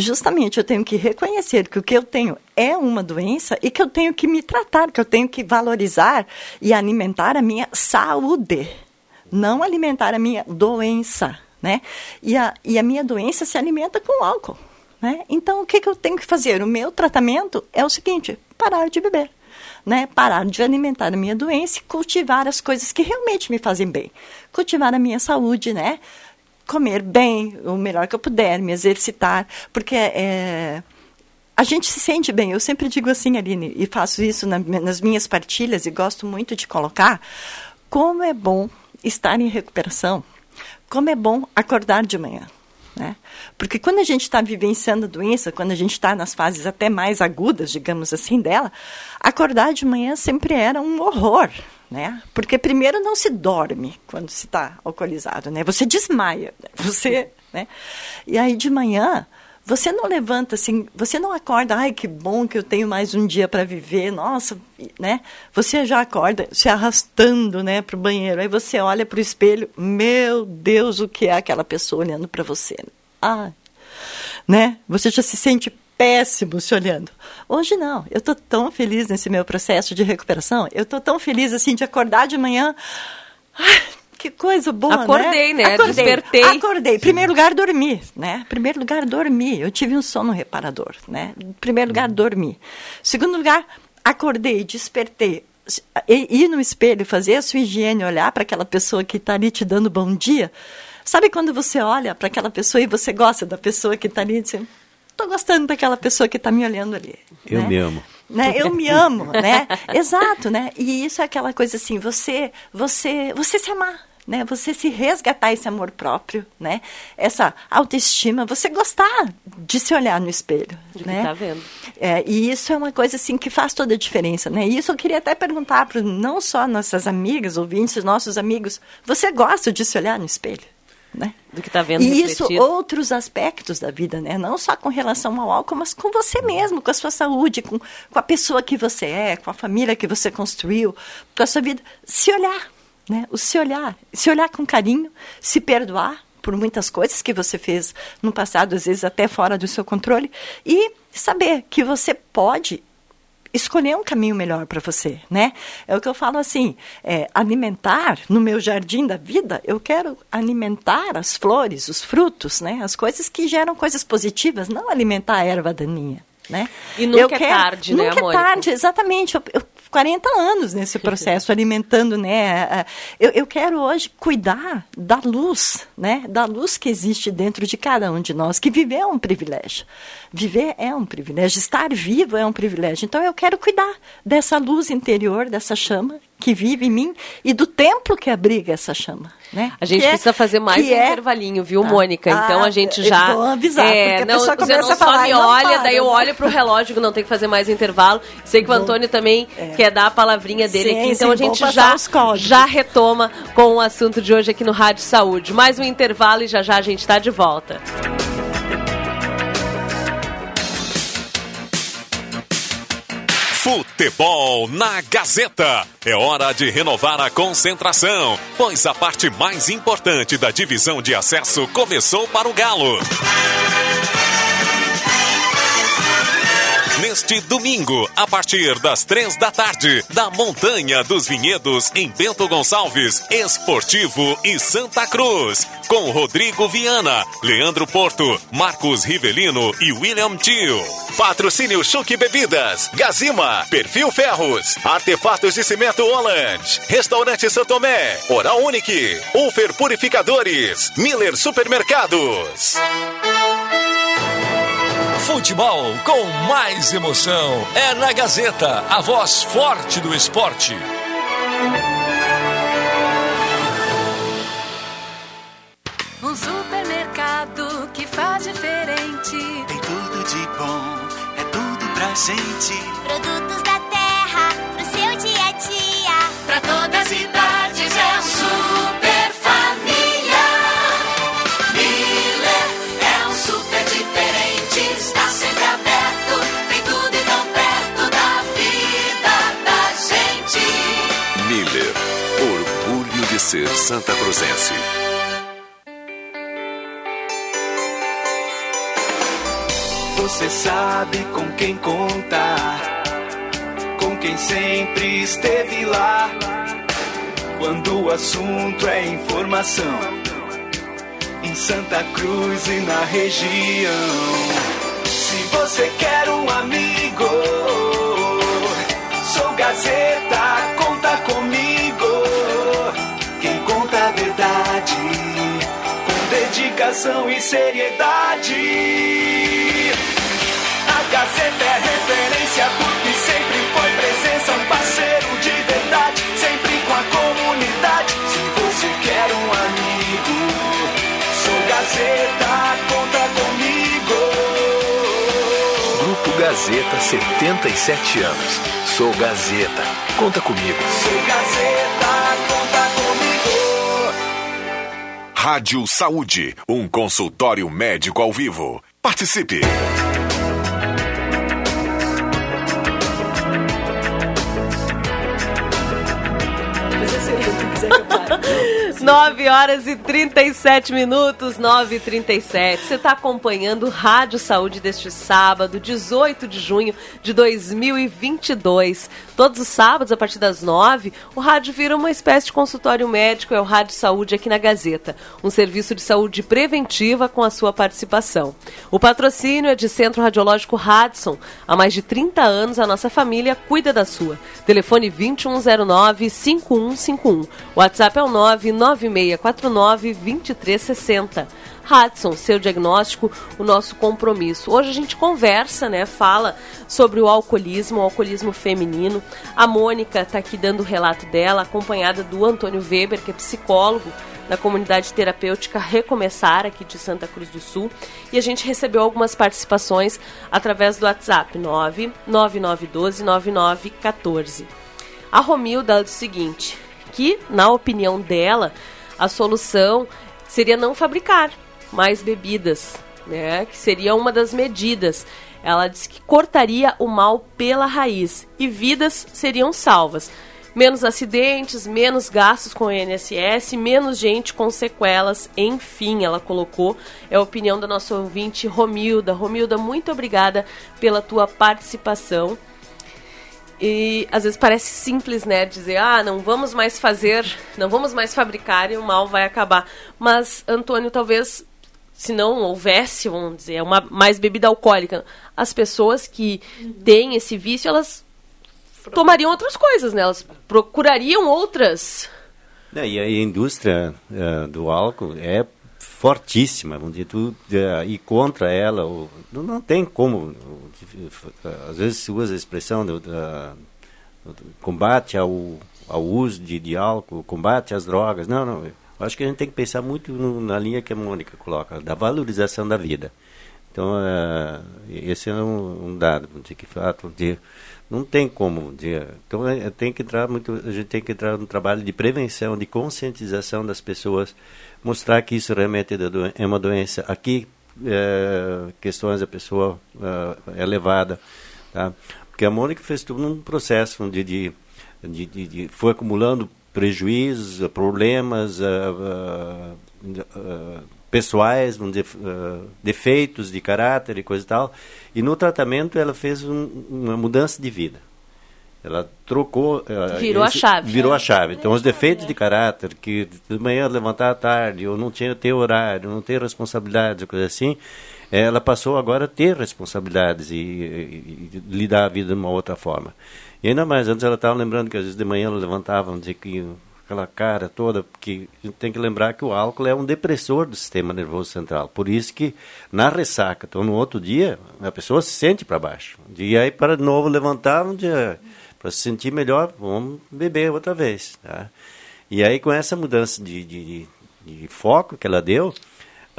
justamente eu tenho que reconhecer que o que eu tenho é uma doença e que eu tenho que me tratar, que eu tenho que valorizar e alimentar a minha saúde, não alimentar a minha doença, né? E a, e a minha doença se alimenta com álcool, né? Então, o que, que eu tenho que fazer? O meu tratamento é o seguinte, parar de beber. Né, parar de alimentar a minha doença e cultivar as coisas que realmente me fazem bem. Cultivar a minha saúde, né? Comer bem, o melhor que eu puder, me exercitar, porque é, a gente se sente bem. Eu sempre digo assim, Aline, e faço isso na, nas minhas partilhas e gosto muito de colocar, como é bom estar em recuperação, como é bom acordar de manhã. Né? Porque quando a gente está vivenciando a doença, quando a gente está nas fases até mais agudas, digamos assim, dela, acordar de manhã sempre era um horror. Né? Porque primeiro não se dorme quando se está alcoolizado, né? Você desmaia, né? <laughs> você, né? E aí de manhã você não levanta assim, você não acorda, ai que bom que eu tenho mais um dia para viver, nossa, né? Você já acorda se arrastando, né, para o banheiro. Aí você olha para o espelho, meu Deus, o que é aquela pessoa olhando para você? Ah, né? Você já se sente péssimo se olhando. Hoje não. Eu estou tão feliz nesse meu processo de recuperação. Eu estou tão feliz assim de acordar de manhã. Ai, que coisa boa, Acordei, né? né? Acordei. Despertei. Acordei. Primeiro lugar, dormi, né? Primeiro lugar, dormi. Eu tive um sono reparador, né? Primeiro lugar, dormi. Segundo lugar, acordei, despertei. Ir no espelho, fazer a sua higiene, olhar para aquela pessoa que está ali te dando bom dia. Sabe quando você olha para aquela pessoa e você gosta da pessoa que está ali e diz, estou gostando daquela pessoa que está me olhando ali. Eu né? me amo. Né? Eu me amo, né? Exato, né? E isso é aquela coisa assim, você, você, você se amar, né? Você se resgatar esse amor próprio, né? Essa autoestima, você gostar de se olhar no espelho, De né? tá vendo. É, e isso é uma coisa assim que faz toda a diferença, né? E isso eu queria até perguntar para não só nossas amigas, ouvintes, nossos amigos, você gosta de se olhar no espelho? Né? Do que está vendo E isso, refletido. outros aspectos da vida, né? Não só com relação ao álcool, mas com você mesmo, com a sua saúde, com, com a pessoa que você é, com a família que você construiu, com a sua vida. Se olhar, né? O se olhar. Se olhar com carinho, se perdoar por muitas coisas que você fez no passado, às vezes até fora do seu controle, e saber que você pode escolher um caminho melhor para você, né? É o que eu falo assim, é, alimentar no meu jardim da vida, eu quero alimentar as flores, os frutos, né? As coisas que geram coisas positivas, não alimentar a erva daninha. Né? E nunca Eu é tarde, né, Nunca é tarde, exatamente. Eu, eu 40 anos nesse processo, alimentando, né? Eu, eu quero hoje cuidar da luz, né? Da luz que existe dentro de cada um de nós, que viver é um privilégio. Viver é um privilégio, estar vivo é um privilégio. Então eu quero cuidar dessa luz interior, dessa chama que vive em mim e do templo que abriga essa chama. Né? A gente Que é- precisa fazer mais um é- intervalinho, viu, Tá. Mônica? Então Ah, a gente eu já. vou avisar, é, porque a não, pessoa você começa não a falar só me não olha, para, daí eu olho pro relógio que não tem que fazer mais intervalo. Sei que o Antônio também quer dar a palavrinha dele Sim, aqui, então sim, a gente já, já retoma com o assunto de hoje aqui no Rádio Saúde. Mais um intervalo e já já a gente está de volta. Futebol na Gazeta. É hora de renovar a concentração, pois a parte mais importante da divisão de acesso começou para o Galo. Neste domingo, a partir das três da tarde, da Montanha dos Vinhedos, em Bento Gonçalves, Esportivo e Santa Cruz, com Rodrigo Viana, Leandro Porto, Marcos Rivelino e William Tio. Patrocínio Chuque Bebidas, Gazima, Perfil Ferros, Artefatos de Cimento Holland, Restaurante Santomé, Oral Unique, Ufer Purificadores, Miller Supermercados. Futebol com mais emoção. É na Gazeta, a voz forte do esporte. Um supermercado que faz diferente. Tem tudo de bom, é tudo pra gente. Produtos da terra, Santa Cruzense. Você sabe com quem contar, com quem sempre esteve lá. Quando o assunto é informação, em Santa Cruz e na região. Se você quer um amigo, sou Gazeta, dedicação e seriedade. A Gazeta é referência porque sempre foi presença, um parceiro de verdade, sempre com a comunidade. Se você quer um amigo, sou Gazeta, conta comigo. Grupo Gazeta, 77 anos. Sou Gazeta, conta comigo. Sou Gazeta, Rádio Saúde, um consultório médico ao vivo. Participe! Nove horas e 37 minutos, 9 e 37. Você está acompanhando Rádio Saúde deste sábado, 18 de junho de 2022. Todos os sábados, a partir das 9, o rádio vira uma espécie de consultório médico, é o Rádio Saúde aqui na Gazeta. Um serviço de saúde preventiva com a sua participação. O patrocínio é de Centro Radiológico Radson. Há mais de 30 anos, a nossa família cuida da sua. Telefone 2109-5151. WhatsApp é o 99649-2360. Hudson, seu diagnóstico, o nosso compromisso. Hoje a gente conversa, né? Fala sobre o alcoolismo, o alcoolismo feminino. A Mônica está aqui dando o relato dela, acompanhada do Antônio Weber, que é psicólogo da comunidade terapêutica Recomeçar, aqui de Santa Cruz do Sul. E a gente recebeu algumas participações através do WhatsApp 999129914. A Romilda diz o seguinte: que, na opinião dela, a solução seria não fabricar mais bebidas, né? Que seria uma das medidas. Ela disse que cortaria o mal pela raiz e vidas seriam salvas. Menos acidentes, menos gastos com o INSS, menos gente com sequelas, enfim, ela colocou. É a opinião da nossa ouvinte Romilda. Romilda, muito obrigada pela tua participação. E às vezes parece simples, né? Dizer, ah, não vamos mais fazer, não vamos mais fabricar e o mal vai acabar. Mas, Antônio, talvez se não houvesse, vamos dizer, uma mais bebida alcoólica, as pessoas que têm esse vício, elas tomariam outras coisas, né? Elas procurariam outras. É, e a indústria uh, do álcool é fortíssima, vamos dizer, tu uh, ir contra ela, ou, não, tem como, às vezes se usa a expressão do, do combate ao, ao uso de, de álcool, combate às drogas, não, não, Acho que a gente tem que pensar muito no, na linha que a Mônica coloca, da valorização da vida. Então, uh, esse é um, um dado, de que fato, de, não tem como. De, então, é, tem que entrar muito, a gente tem que entrar no trabalho de prevenção, de conscientização das pessoas, mostrar que isso realmente é uma doença. Aqui, é, questões da pessoa é, é levada, tá? Porque a Mônica fez tudo num processo de, de, de, de foi acumulando prejuízos, problemas uh, uh, pessoais, vamos dizer, defeitos de caráter e coisa e tal. E no tratamento ela fez um, uma mudança de vida. Ela trocou. Virou esse, a chave. Virou a chave. Então, os defeitos de caráter, que de manhã levantar à tarde, ou não tinha ter horário, não ter responsabilidades, coisa assim, ela passou agora a ter responsabilidades e, e, e lidar a vida de uma outra forma. E ainda mais, antes ela estava lembrando que às vezes de manhã ela levantava, dizer que aquela cara toda, porque a gente tem que lembrar que o álcool é um depressor do sistema nervoso central. Por isso que na ressaca, então no outro dia, a pessoa se sente para baixo. E aí para de novo levantar, um dia para se sentir melhor, vamos beber outra vez. Tá? E aí com essa mudança de, de, de foco que ela deu,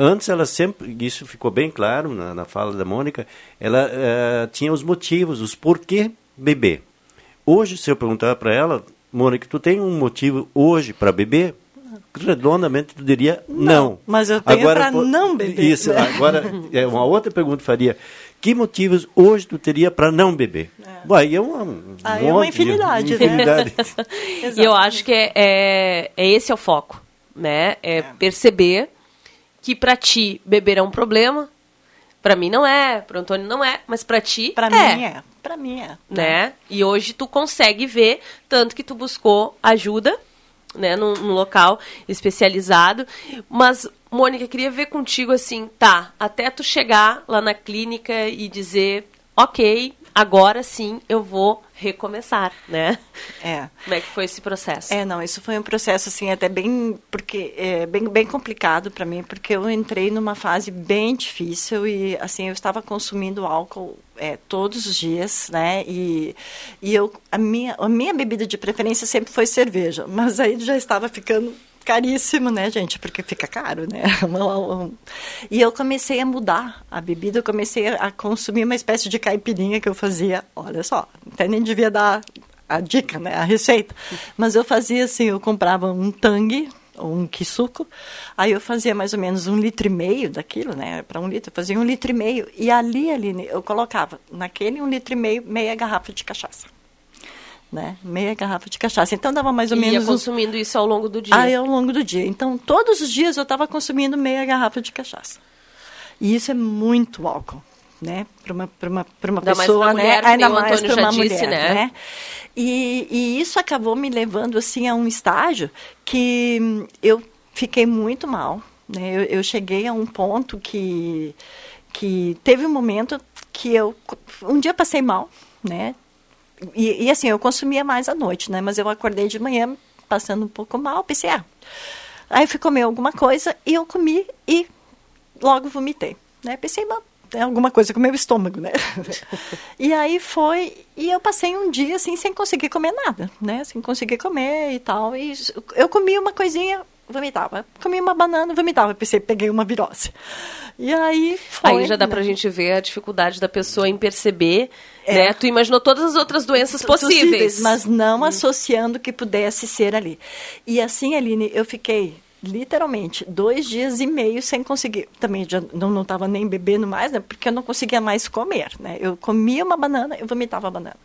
Antes ela sempre, isso ficou bem claro na, na fala da Mônica, ela uh, tinha os motivos, os porquê beber. Hoje, se eu perguntar para ela, Mônica, tu tem um motivo hoje para beber? Redondamente tu diria não. não mas eu tenho para não beber. Isso, agora, é uma outra pergunta faria. Que motivos hoje tu teria para não beber? É. Bom, aí é uma, um aí é uma infinidade, de, infinidade. Né? <laughs> e eu acho que é, é, é, esse é o foco, né? É, é. perceber que para ti beber é um problema, para mim não é, para Antônio não é, mas para ti pra é. mim é. Para mim é. Né? E hoje tu consegue ver tanto que tu buscou ajuda, né, num, num local especializado, mas Mônica, queria ver contigo assim, tá, até tu chegar lá na clínica e dizer, OK, agora sim eu vou recomeçar, né? É. Como é que foi esse processo? É, não, isso foi um processo assim até bem porque é bem, bem complicado para mim, porque eu entrei numa fase bem difícil e assim eu estava consumindo álcool é, todos os dias, né? E, e eu a minha a minha bebida de preferência sempre foi cerveja, <laughs> mas aí já estava ficando caríssimo, né, gente? Porque fica caro, né? <laughs> E eu comecei a mudar a bebida, eu comecei a consumir uma espécie de caipirinha que eu fazia. Olha só, até nem devia dar a dica, né, a receita. Mas eu fazia assim, eu comprava um tangue, ou um quisuco, aí eu fazia mais ou menos um litro e meio daquilo, né, para um litro, eu fazia um litro e meio, e ali, ali, eu colocava naquele um litro e meio, meia garrafa de cachaça né? Meia garrafa de cachaça. Então dava mais ou e menos. Ia consumindo uns... isso ao longo do dia. Ah, ao longo do dia. Então todos os dias eu estava consumindo meia garrafa de cachaça. E isso é muito álcool, né? Para uma, pra uma, pra uma pessoa, mais mulher, né? Ainda mais para uma disse, mulher, né? né? E, e isso acabou me levando assim a um estágio que eu fiquei muito mal, né? Eu, eu cheguei a um ponto que que teve um momento que eu um dia passei mal, né? E, e, assim, eu consumia mais à noite, né? Mas eu acordei de manhã passando um pouco mal, pensei, ah. Aí fui comer alguma coisa e eu comi e logo vomitei, né? Pensei, mas tem alguma coisa com o meu estômago, né? <laughs> e aí foi, e eu passei um dia assim sem conseguir comer nada, né? Sem conseguir comer e tal. E eu comi uma coisinha, vomitava. Comi uma banana, vomitava. Pensei, peguei uma virose. E aí foi. Aí já dá né? pra gente ver a dificuldade da pessoa em perceber, é. né? Tu imaginou todas as outras doenças possíveis. possíveis mas não hum. associando que pudesse ser ali. E assim, Aline, eu fiquei literalmente dois dias e meio sem conseguir. Também já não estava nem bebendo mais, né? Porque eu não conseguia mais comer, né? Eu comia uma banana, eu vomitava a banana.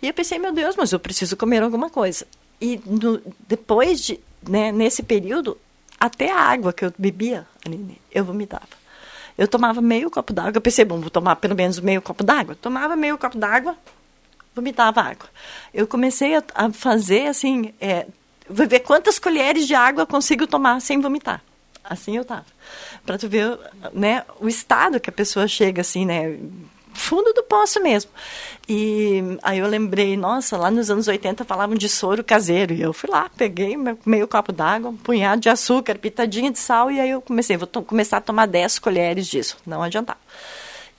E eu pensei, meu Deus, mas eu preciso comer alguma coisa. E no, depois de, né, nesse período, até a água que eu bebia, Aline, eu vomitava. Eu tomava meio copo d'água, eu pensei, bom, vou tomar pelo menos meio copo d'água. Tomava meio copo d'água, vomitava água. Eu comecei a, a fazer assim, é, vou ver quantas colheres de água eu consigo tomar sem vomitar. Assim eu tava. Para tu ver, né, o estado que a pessoa chega assim, né, fundo do poço mesmo. E aí eu lembrei, nossa, lá nos anos 80 falavam de soro caseiro. E eu fui lá, peguei meio copo d'água, um punhado de açúcar, pitadinha de sal, e aí eu comecei, vou começar a tomar 10 colheres disso. Não adiantava.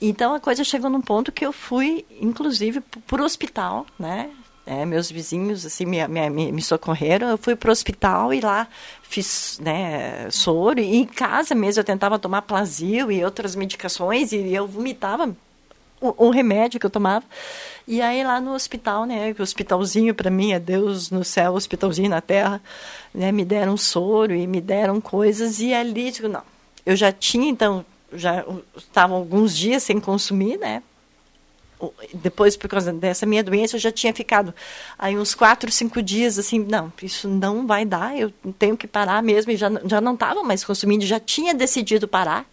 Então a coisa chegou num ponto que eu fui, inclusive, para o hospital, né? É, meus vizinhos assim me, me, me socorreram, eu fui para o hospital e lá fiz né, soro, e em casa mesmo eu tentava tomar plasio e outras medicações, e eu vomitava um remédio que eu tomava. E aí lá no hospital, né, o hospitalzinho para mim é Deus no céu, hospitalzinho na terra, né, me deram soro e me deram coisas. E ali digo, não, eu já tinha então, já estava alguns dias sem consumir, né, depois por causa dessa minha doença eu já tinha ficado aí uns quatro, cinco dias assim, não, isso não vai dar, eu tenho que parar mesmo. E já, já não estava mais consumindo, já tinha decidido parar.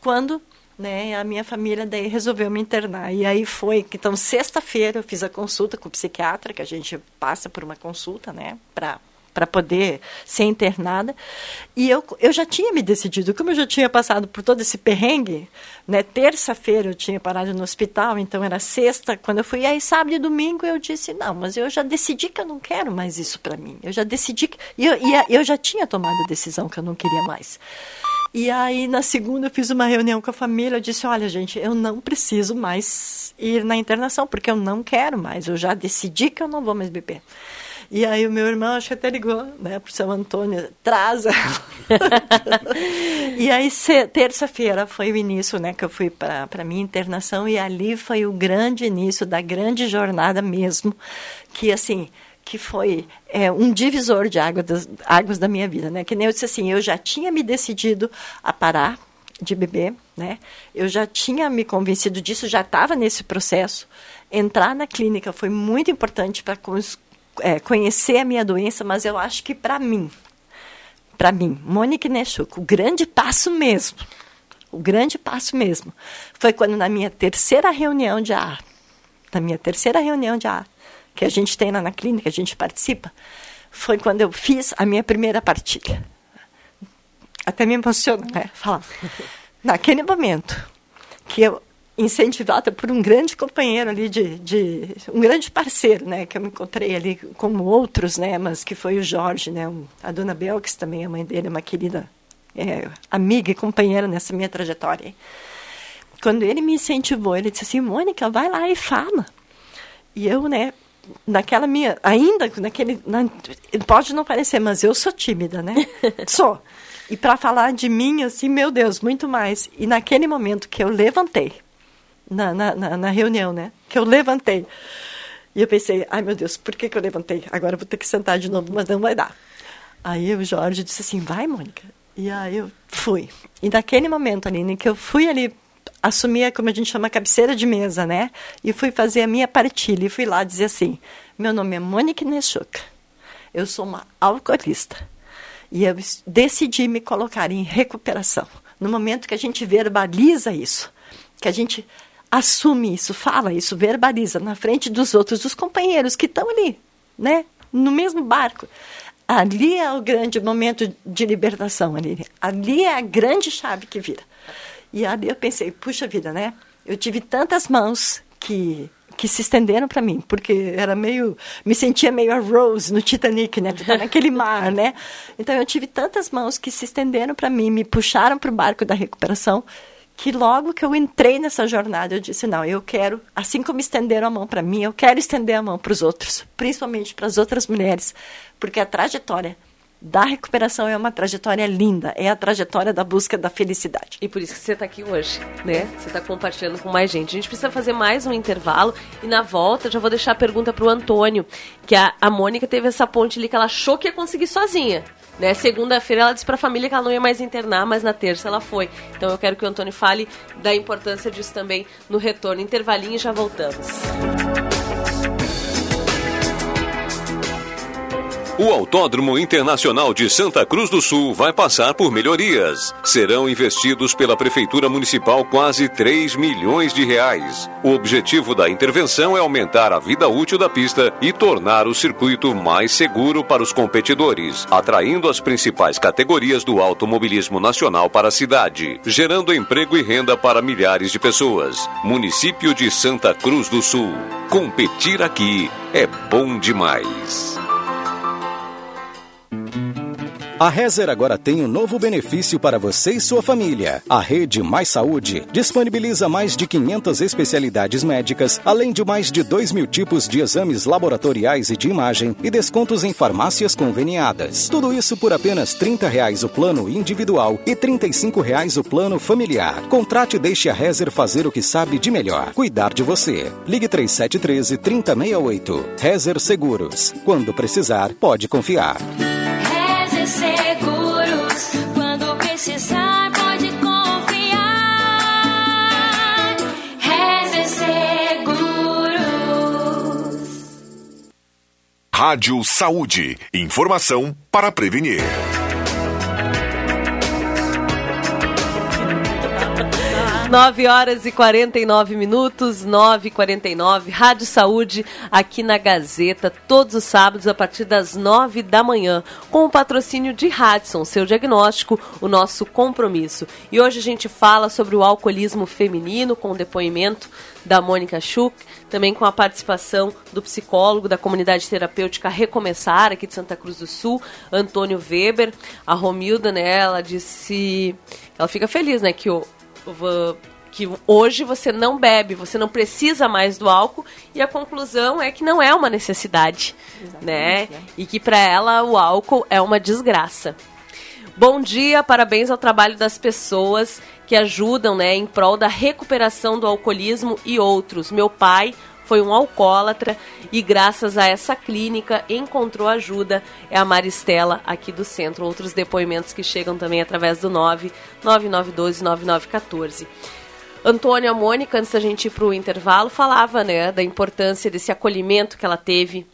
Quando né? A minha família daí resolveu me internar. E aí foi, então sexta-feira eu fiz a consulta com o psiquiatra, que a gente passa por uma consulta, né, para para poder ser internada. E eu, eu já tinha me decidido, como eu já tinha passado por todo esse perrengue, né? Terça-feira eu tinha parado no hospital, então era sexta, quando eu fui. E aí, sábado e domingo eu disse: não, mas eu já decidi que eu não quero mais isso para mim. Eu já decidi. Que, eu, e eu já tinha tomado a decisão que eu não queria mais. E aí, na segunda, eu fiz uma reunião com a família. Eu disse: Olha, gente, eu não preciso mais ir na internação, porque eu não quero mais. Eu já decidi que eu não vou mais beber. E aí, o meu irmão, acho que até ligou, né, para o seu Antônio: traz <laughs> E aí, terça-feira foi o início, né, que eu fui para a minha internação. E ali foi o grande início da grande jornada mesmo. Que, assim que foi é, um divisor de água das, águas da minha vida, né? Que nem eu disse assim, eu já tinha me decidido a parar de beber, né? Eu já tinha me convencido disso, já estava nesse processo. Entrar na clínica foi muito importante para é, conhecer a minha doença, mas eu acho que para mim, para mim, Mônica Nechuk, o grande passo mesmo, o grande passo mesmo, foi quando na minha terceira reunião de ar, na minha terceira reunião de ar, que a gente tem lá na clínica, a gente participa, foi quando eu fiz a minha primeira partilha. Até me emociona né, falar. <laughs> Naquele momento que eu incentivada por um grande companheiro ali de, de, um grande parceiro, né, que eu me encontrei ali como outros, né, mas que foi o Jorge, né, a dona Belks também, a mãe dele, uma querida é, amiga e companheira nessa minha trajetória. Quando ele me incentivou, ele disse assim, Mônica, vai lá e fala. E eu, né, naquela minha, ainda naquele, na, pode não parecer, mas eu sou tímida, né? <laughs> sou. E para falar de mim, assim, meu Deus, muito mais. E naquele momento que eu levantei, na, na, na, reunião, né? Que eu levantei. E eu pensei, ai meu Deus, por que, que eu levantei? Agora eu vou ter que sentar de novo, mas não vai dar. Aí o Jorge disse assim, vai, Mônica. E aí eu fui. E naquele momento, Aline, que eu fui ali assumir, como a gente chama, cabeceira de mesa, né? E fui fazer a minha partilha. E fui lá dizer assim: meu nome é Mônica Nechuk. Eu sou uma alcoolista. E eu decidi me colocar em recuperação. No momento que a gente verbaliza isso, que a gente assume isso, fala isso, verbaliza na frente dos outros, dos companheiros que estão ali, né? No mesmo barco. Ali é o grande momento de libertação, ali. Ali é a grande chave que vira. E ali eu pensei, puxa vida, né? Eu tive tantas mãos que que se estenderam para mim, porque era meio, me sentia meio a Rose no Titanic, né, naquele <laughs> mar, né? Então eu tive tantas mãos que se estenderam para mim, me puxaram para o barco da recuperação, que logo que eu entrei nessa jornada, eu disse: não, eu quero, assim como estenderam a mão para mim, eu quero estender a mão para os outros, principalmente para as outras mulheres, porque a trajetória da recuperação é uma trajetória linda, é a trajetória da busca da felicidade. E por isso que você está aqui hoje, né? Você está compartilhando com mais gente. A gente precisa fazer mais um intervalo e na volta já vou deixar a pergunta para o Antônio, que a, a Mônica teve essa ponte ali que ela achou que ia conseguir sozinha. Né? Segunda-feira ela disse para a família que ela não ia mais internar, mas na terça ela foi. Então eu quero que o Antônio fale da importância disso também no retorno. Intervalinho e já voltamos. Música O Autódromo Internacional de Santa Cruz do Sul vai passar por melhorias. Serão investidos pela Prefeitura Municipal quase 3 milhões de reais. O objetivo da intervenção é aumentar a vida útil da pista e tornar o circuito mais seguro para os competidores, atraindo as principais categorias do automobilismo nacional para a cidade, gerando emprego e renda para milhares de pessoas. Município de Santa Cruz do Sul. Competir aqui é bom demais. A Rezer agora tem um novo benefício para você e sua família. A Rede Mais Saúde disponibiliza mais de 500 especialidades médicas, além de mais de 2 mil tipos de exames laboratoriais e de imagem e descontos em farmácias conveniadas. Tudo isso por apenas 30 reais o plano individual e 35 reais o plano familiar. Contrate e deixe a Rezer fazer o que sabe de melhor, cuidar de você. Ligue 3713 3068. Rezer Seguros. Quando precisar, pode confiar. Rádio Saúde. Informação para prevenir. 9 horas e 49 minutos, 9 e 49 Rádio Saúde aqui na Gazeta, todos os sábados a partir das 9 da manhã, com o patrocínio de Radson, seu diagnóstico, o nosso compromisso. E hoje a gente fala sobre o alcoolismo feminino, com o depoimento da Mônica Schuch, também com a participação do psicólogo da comunidade terapêutica Recomeçar, aqui de Santa Cruz do Sul, Antônio Weber. A Romilda, né, ela disse. Ela fica feliz, né, que o que hoje você não bebe, você não precisa mais do álcool e a conclusão é que não é uma necessidade, né? né? E que para ela o álcool é uma desgraça. Bom dia, parabéns ao trabalho das pessoas que ajudam, né, em prol da recuperação do alcoolismo e outros. Meu pai foi um alcoólatra e graças a essa clínica encontrou ajuda. É a Maristela aqui do centro. Outros depoimentos que chegam também através do 99912 9914. Antônia Mônica, antes da gente ir para o intervalo, falava né, da importância desse acolhimento que ela teve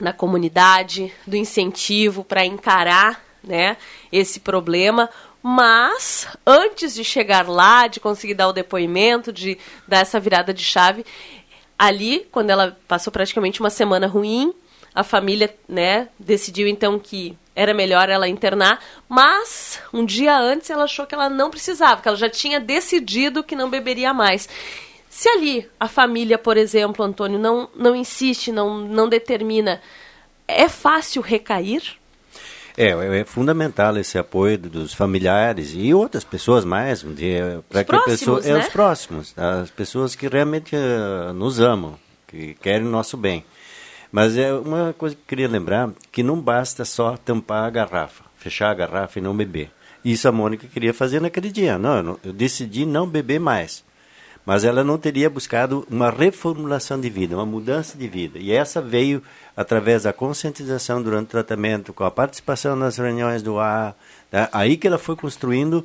na comunidade, do incentivo para encarar né, esse problema. Mas, antes de chegar lá, de conseguir dar o depoimento, de dar essa virada de chave, ali, quando ela passou praticamente uma semana ruim, a família, né, decidiu então que era melhor ela internar, mas um dia antes ela achou que ela não precisava, que ela já tinha decidido que não beberia mais. Se ali a família, por exemplo, Antônio, não, não insiste, não, não determina, é fácil recair? É, é, é fundamental esse apoio dos familiares e outras pessoas mais, para que próximos, pessoa, né? é os próximos, as pessoas que realmente uh, nos amam, que querem o nosso bem. Mas é uma coisa que eu queria lembrar, que não basta só tampar a garrafa, fechar a garrafa e não beber. Isso a Mônica queria fazer naquele dia. Não, eu, não, eu decidi não beber mais. Mas ela não teria buscado uma reformulação de vida, uma mudança de vida. E essa veio através da conscientização durante o tratamento, com a participação nas reuniões do ar. Né? Aí que ela foi construindo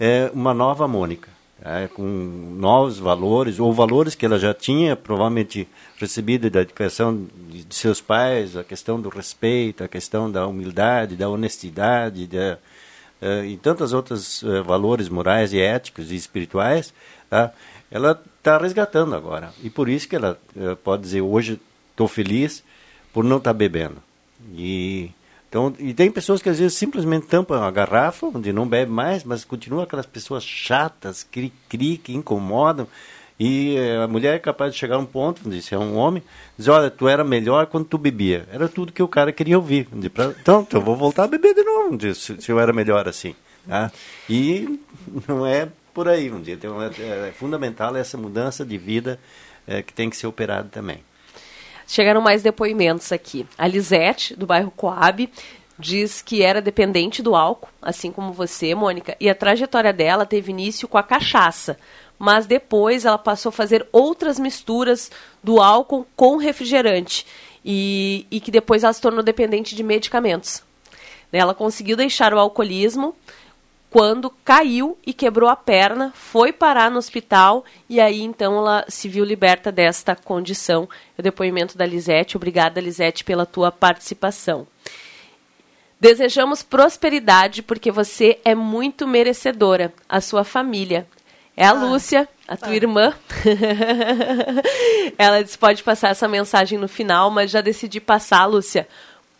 é, uma nova Mônica, né? com novos valores, ou valores que ela já tinha provavelmente recebido da educação de, de seus pais, a questão do respeito, a questão da humildade, da honestidade, da, uh, e tantos outros uh, valores morais e éticos e espirituais. Tá? Ela está resgatando agora. E por isso que ela pode dizer, hoje estou feliz por não estar tá bebendo. E, então, e tem pessoas que às vezes simplesmente tampam a garrafa, onde não bebe mais, mas continuam aquelas pessoas chatas, cri-cri, que incomodam. E uh, a mulher é capaz de chegar a um ponto, se é um homem, dizer, olha, tu era melhor quando tu bebia. Era tudo que o cara queria ouvir. Então, eu vou voltar a beber de novo, se, se eu era melhor assim. Tá? E não é por aí, um dia. Então, é, é fundamental essa mudança de vida é, que tem que ser operada também. Chegaram mais depoimentos aqui. A Lisete, do bairro Coab, diz que era dependente do álcool, assim como você, Mônica, e a trajetória dela teve início com a cachaça, mas depois ela passou a fazer outras misturas do álcool com refrigerante e, e que depois ela se tornou dependente de medicamentos. Ela conseguiu deixar o alcoolismo, quando caiu e quebrou a perna, foi parar no hospital e aí então ela se viu liberta desta condição. O depoimento da Lisete. Obrigada, Lisete, pela tua participação. Desejamos prosperidade porque você é muito merecedora. A sua família. É a ah, Lúcia, a tua ah. irmã. <laughs> ela disse, pode passar essa mensagem no final, mas já decidi passar, Lúcia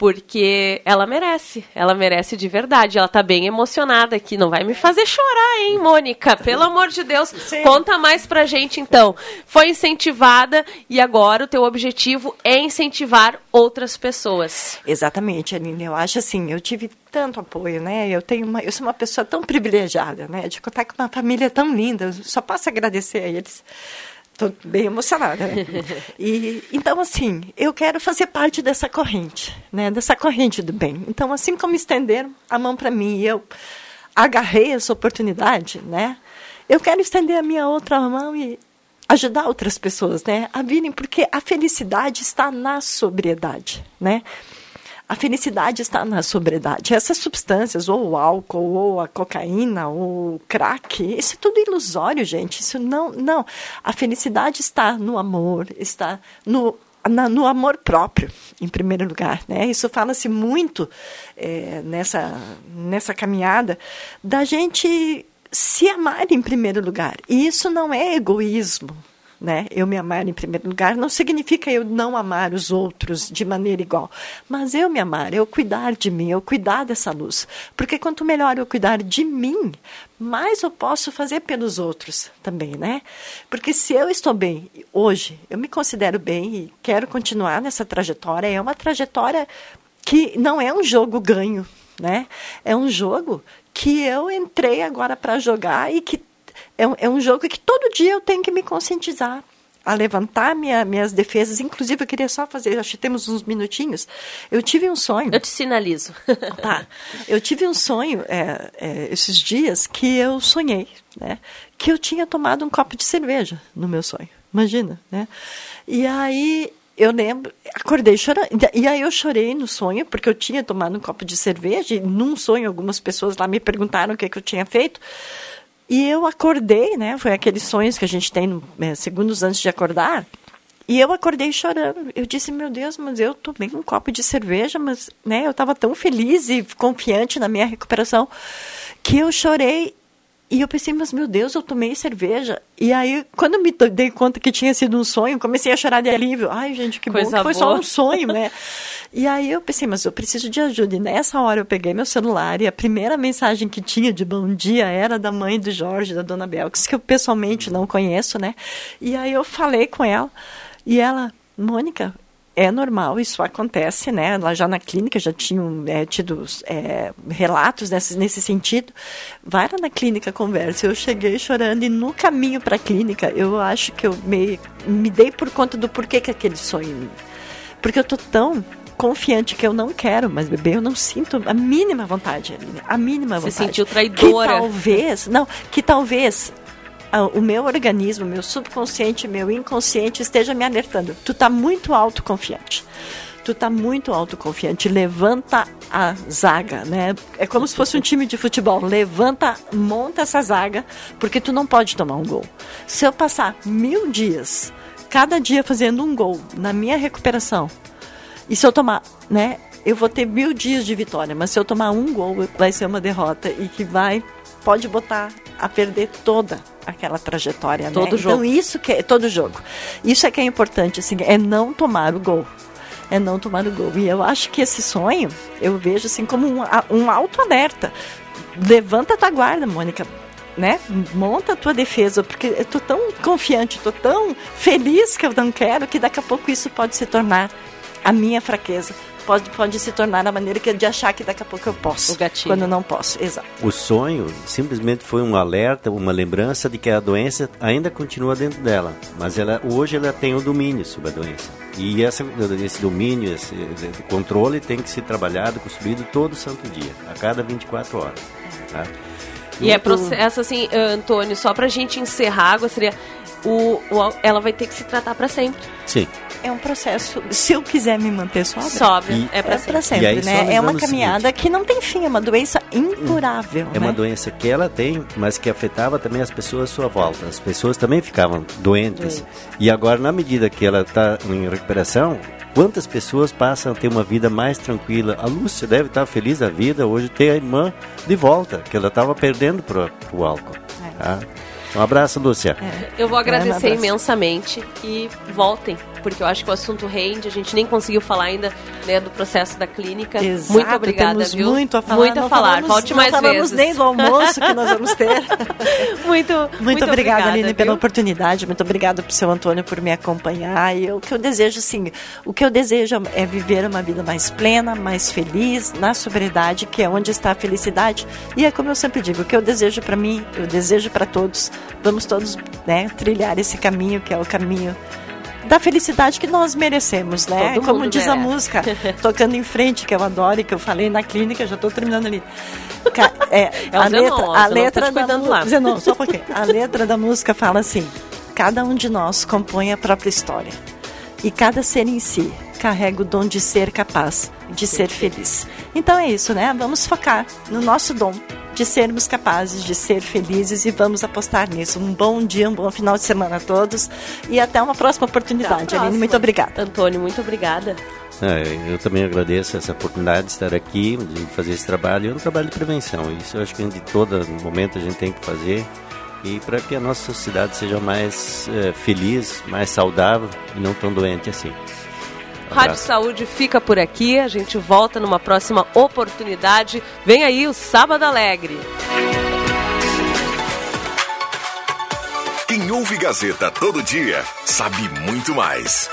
porque ela merece, ela merece de verdade. Ela tá bem emocionada aqui, não vai me fazer chorar, hein, Mônica? Pelo amor de Deus, Sim. conta mais pra gente então. Foi incentivada e agora o teu objetivo é incentivar outras pessoas. Exatamente, Aline. Eu acho assim, eu tive tanto apoio, né? Eu tenho uma, eu sou uma pessoa tão privilegiada, né? De contar com uma família tão linda. Eu só posso agradecer a eles. Estou bem emocionada. Né? E, então, assim, eu quero fazer parte dessa corrente, né? Dessa corrente do bem. Então, assim como estenderam a mão para mim e eu agarrei essa oportunidade, né? Eu quero estender a minha outra mão e ajudar outras pessoas, né? A virem, porque a felicidade está na sobriedade, né? A felicidade está na sobriedade. Essas substâncias, ou o álcool, ou a cocaína, ou o crack, isso é tudo ilusório, gente. Isso não, não. A felicidade está no amor, está no no amor próprio, em primeiro lugar. Né? Isso fala-se muito é, nessa, nessa caminhada da gente se amar em primeiro lugar. E isso não é egoísmo, né? Eu me amar em primeiro lugar não significa eu não amar os outros de maneira igual, mas eu me amar, eu cuidar de mim, eu cuidar dessa luz. Porque quanto melhor eu cuidar de mim, mais eu posso fazer pelos outros também, né? Porque se eu estou bem hoje, eu me considero bem e quero continuar nessa trajetória, é uma trajetória que não é um jogo ganho, né? É um jogo que eu entrei agora para jogar e que é um, é um jogo que todo dia eu tenho que me conscientizar a levantar minha, minhas defesas. Inclusive, eu queria só fazer, acho que temos uns minutinhos. Eu tive um sonho. Eu te sinalizo. <laughs> tá. Eu tive um sonho é, é, esses dias que eu sonhei, né? Que eu tinha tomado um copo de cerveja no meu sonho. Imagina, né? E aí eu lembro, acordei chorando. E aí eu chorei no sonho, porque eu tinha tomado um copo de cerveja, e num sonho algumas pessoas lá me perguntaram o que, é que eu tinha feito. E eu acordei, né? Foi aqueles sonhos que a gente tem é, segundos antes de acordar. E eu acordei chorando. Eu disse, meu Deus, mas eu tomei um copo de cerveja, mas né, eu estava tão feliz e confiante na minha recuperação que eu chorei E eu pensei, mas meu Deus, eu tomei cerveja. E aí, quando me dei conta que tinha sido um sonho, comecei a chorar de alívio. Ai, gente, que Coisa bom que foi boa. só um sonho, né? e aí eu pensei, mas eu preciso de ajuda. E nessa hora eu peguei meu celular e a primeira mensagem que tinha de bom dia era da mãe do Jorge, da dona Belkis, que eu pessoalmente não conheço, né? E aí eu falei com ela e ela, Mônica, é normal, isso acontece, né? Lá já na clínica já tinham é, tido é, relatos nesse, nesse sentido. Vai lá na clínica, conversa. Eu cheguei chorando e no caminho para a clínica, eu acho que eu me, me dei por conta do porquê que aquele sonho em mim. Porque eu tô tão confiante que eu não quero mais beber, eu não sinto a mínima vontade, a mínima vontade. Você sentiu traidora. Que talvez, não, que talvez o meu organismo, meu subconsciente, meu inconsciente esteja me alertando. Tu tá muito autoconfiante. Tu tá muito autoconfiante. Levanta a zaga, né? É como se fosse um time de futebol. Levanta, monta essa zaga, porque tu não pode tomar um gol. Se eu passar mil dias, cada dia fazendo um gol na minha recuperação, e se eu tomar, né? Eu vou ter mil dias de vitória, mas se eu tomar um gol, vai ser uma derrota e que vai pode botar a perder toda aquela trajetória, todo né? Jogo. Então isso que é todo jogo. Isso é que é importante, assim, é não tomar o gol. É não tomar o gol. E eu acho que esse sonho, eu vejo assim como um, um auto-alerta. Levanta a tua guarda, Mônica. Né? Monta a tua defesa, porque eu tô tão confiante, tô tão feliz que eu não quero, que daqui a pouco isso pode se tornar a minha fraqueza pode, pode se tornar a maneira que de achar que daqui a pouco eu posso. O gatilho. Quando não posso, exato. O sonho simplesmente foi um alerta, uma lembrança de que a doença ainda continua dentro dela, mas ela hoje ela tem o domínio sobre a doença. E essa, esse domínio, esse, esse controle tem que ser trabalhado, construído todo santo dia, a cada 24 horas. Tá? E é processo assim, Antônio, só pra gente encerrar, gostaria. O, o, ela vai ter que se tratar para sempre. Sim é um processo. Se eu quiser me manter sóbria, sóbria é para sempre. sempre né? É uma caminhada seguinte, que não tem fim, é uma doença incurável. É né? uma doença que ela tem, mas que afetava também as pessoas à sua volta. As pessoas também ficavam doentes. E agora, na medida que ela está em recuperação, quantas pessoas passam a ter uma vida mais tranquila? A Lúcia deve estar feliz da vida hoje ter a irmã de volta, que ela estava perdendo para o álcool. É. Tá? Um abraço, Lúcia. É. Eu vou agradecer é, um imensamente e voltem, porque eu acho que o assunto rende. A gente nem conseguiu falar ainda né, do processo da clínica. Exato, muito obrigada, temos viu? Muito a falar. Muito a falar. Falamos, Volte mais não falamos nem do almoço que nós vamos ter. <laughs> muito, muito, muito obrigada, obrigada Aline, viu? pela oportunidade. Muito obrigada pro seu Antônio por me acompanhar. E o que eu desejo, assim, o que eu desejo é viver uma vida mais plena, mais feliz, na sobriedade, que é onde está a felicidade. E é como eu sempre digo, o que eu desejo para mim, eu desejo para todos. Vamos todos né, trilhar esse caminho que é o caminho da felicidade que nós merecemos, né? Todo Como diz merece. a música, <laughs> tocando em frente, que eu adoro e que eu falei na clínica, já estou terminando ali. É, é a Zenon, letra, a tá letra da música, Zenon, só um <laughs> pouquinho. A letra da música fala assim: cada um de nós compõe a própria história e cada ser em si carrega o dom de ser capaz de ser feliz. Então é isso, né? Vamos focar no nosso dom de sermos capazes de ser felizes e vamos apostar nisso. Um bom dia, um bom final de semana a todos e até uma próxima oportunidade. Aline, muito obrigada. Antônio, muito obrigada. É, eu também agradeço essa oportunidade de estar aqui, de fazer esse trabalho. É um trabalho de prevenção. Isso eu acho que de todo momento a gente tem que fazer e para que a nossa sociedade seja mais é, feliz, mais saudável e não tão doente assim. Rádio Saúde fica por aqui, a gente volta numa próxima oportunidade. Vem aí o Sábado Alegre. Quem ouve Gazeta todo dia sabe muito mais.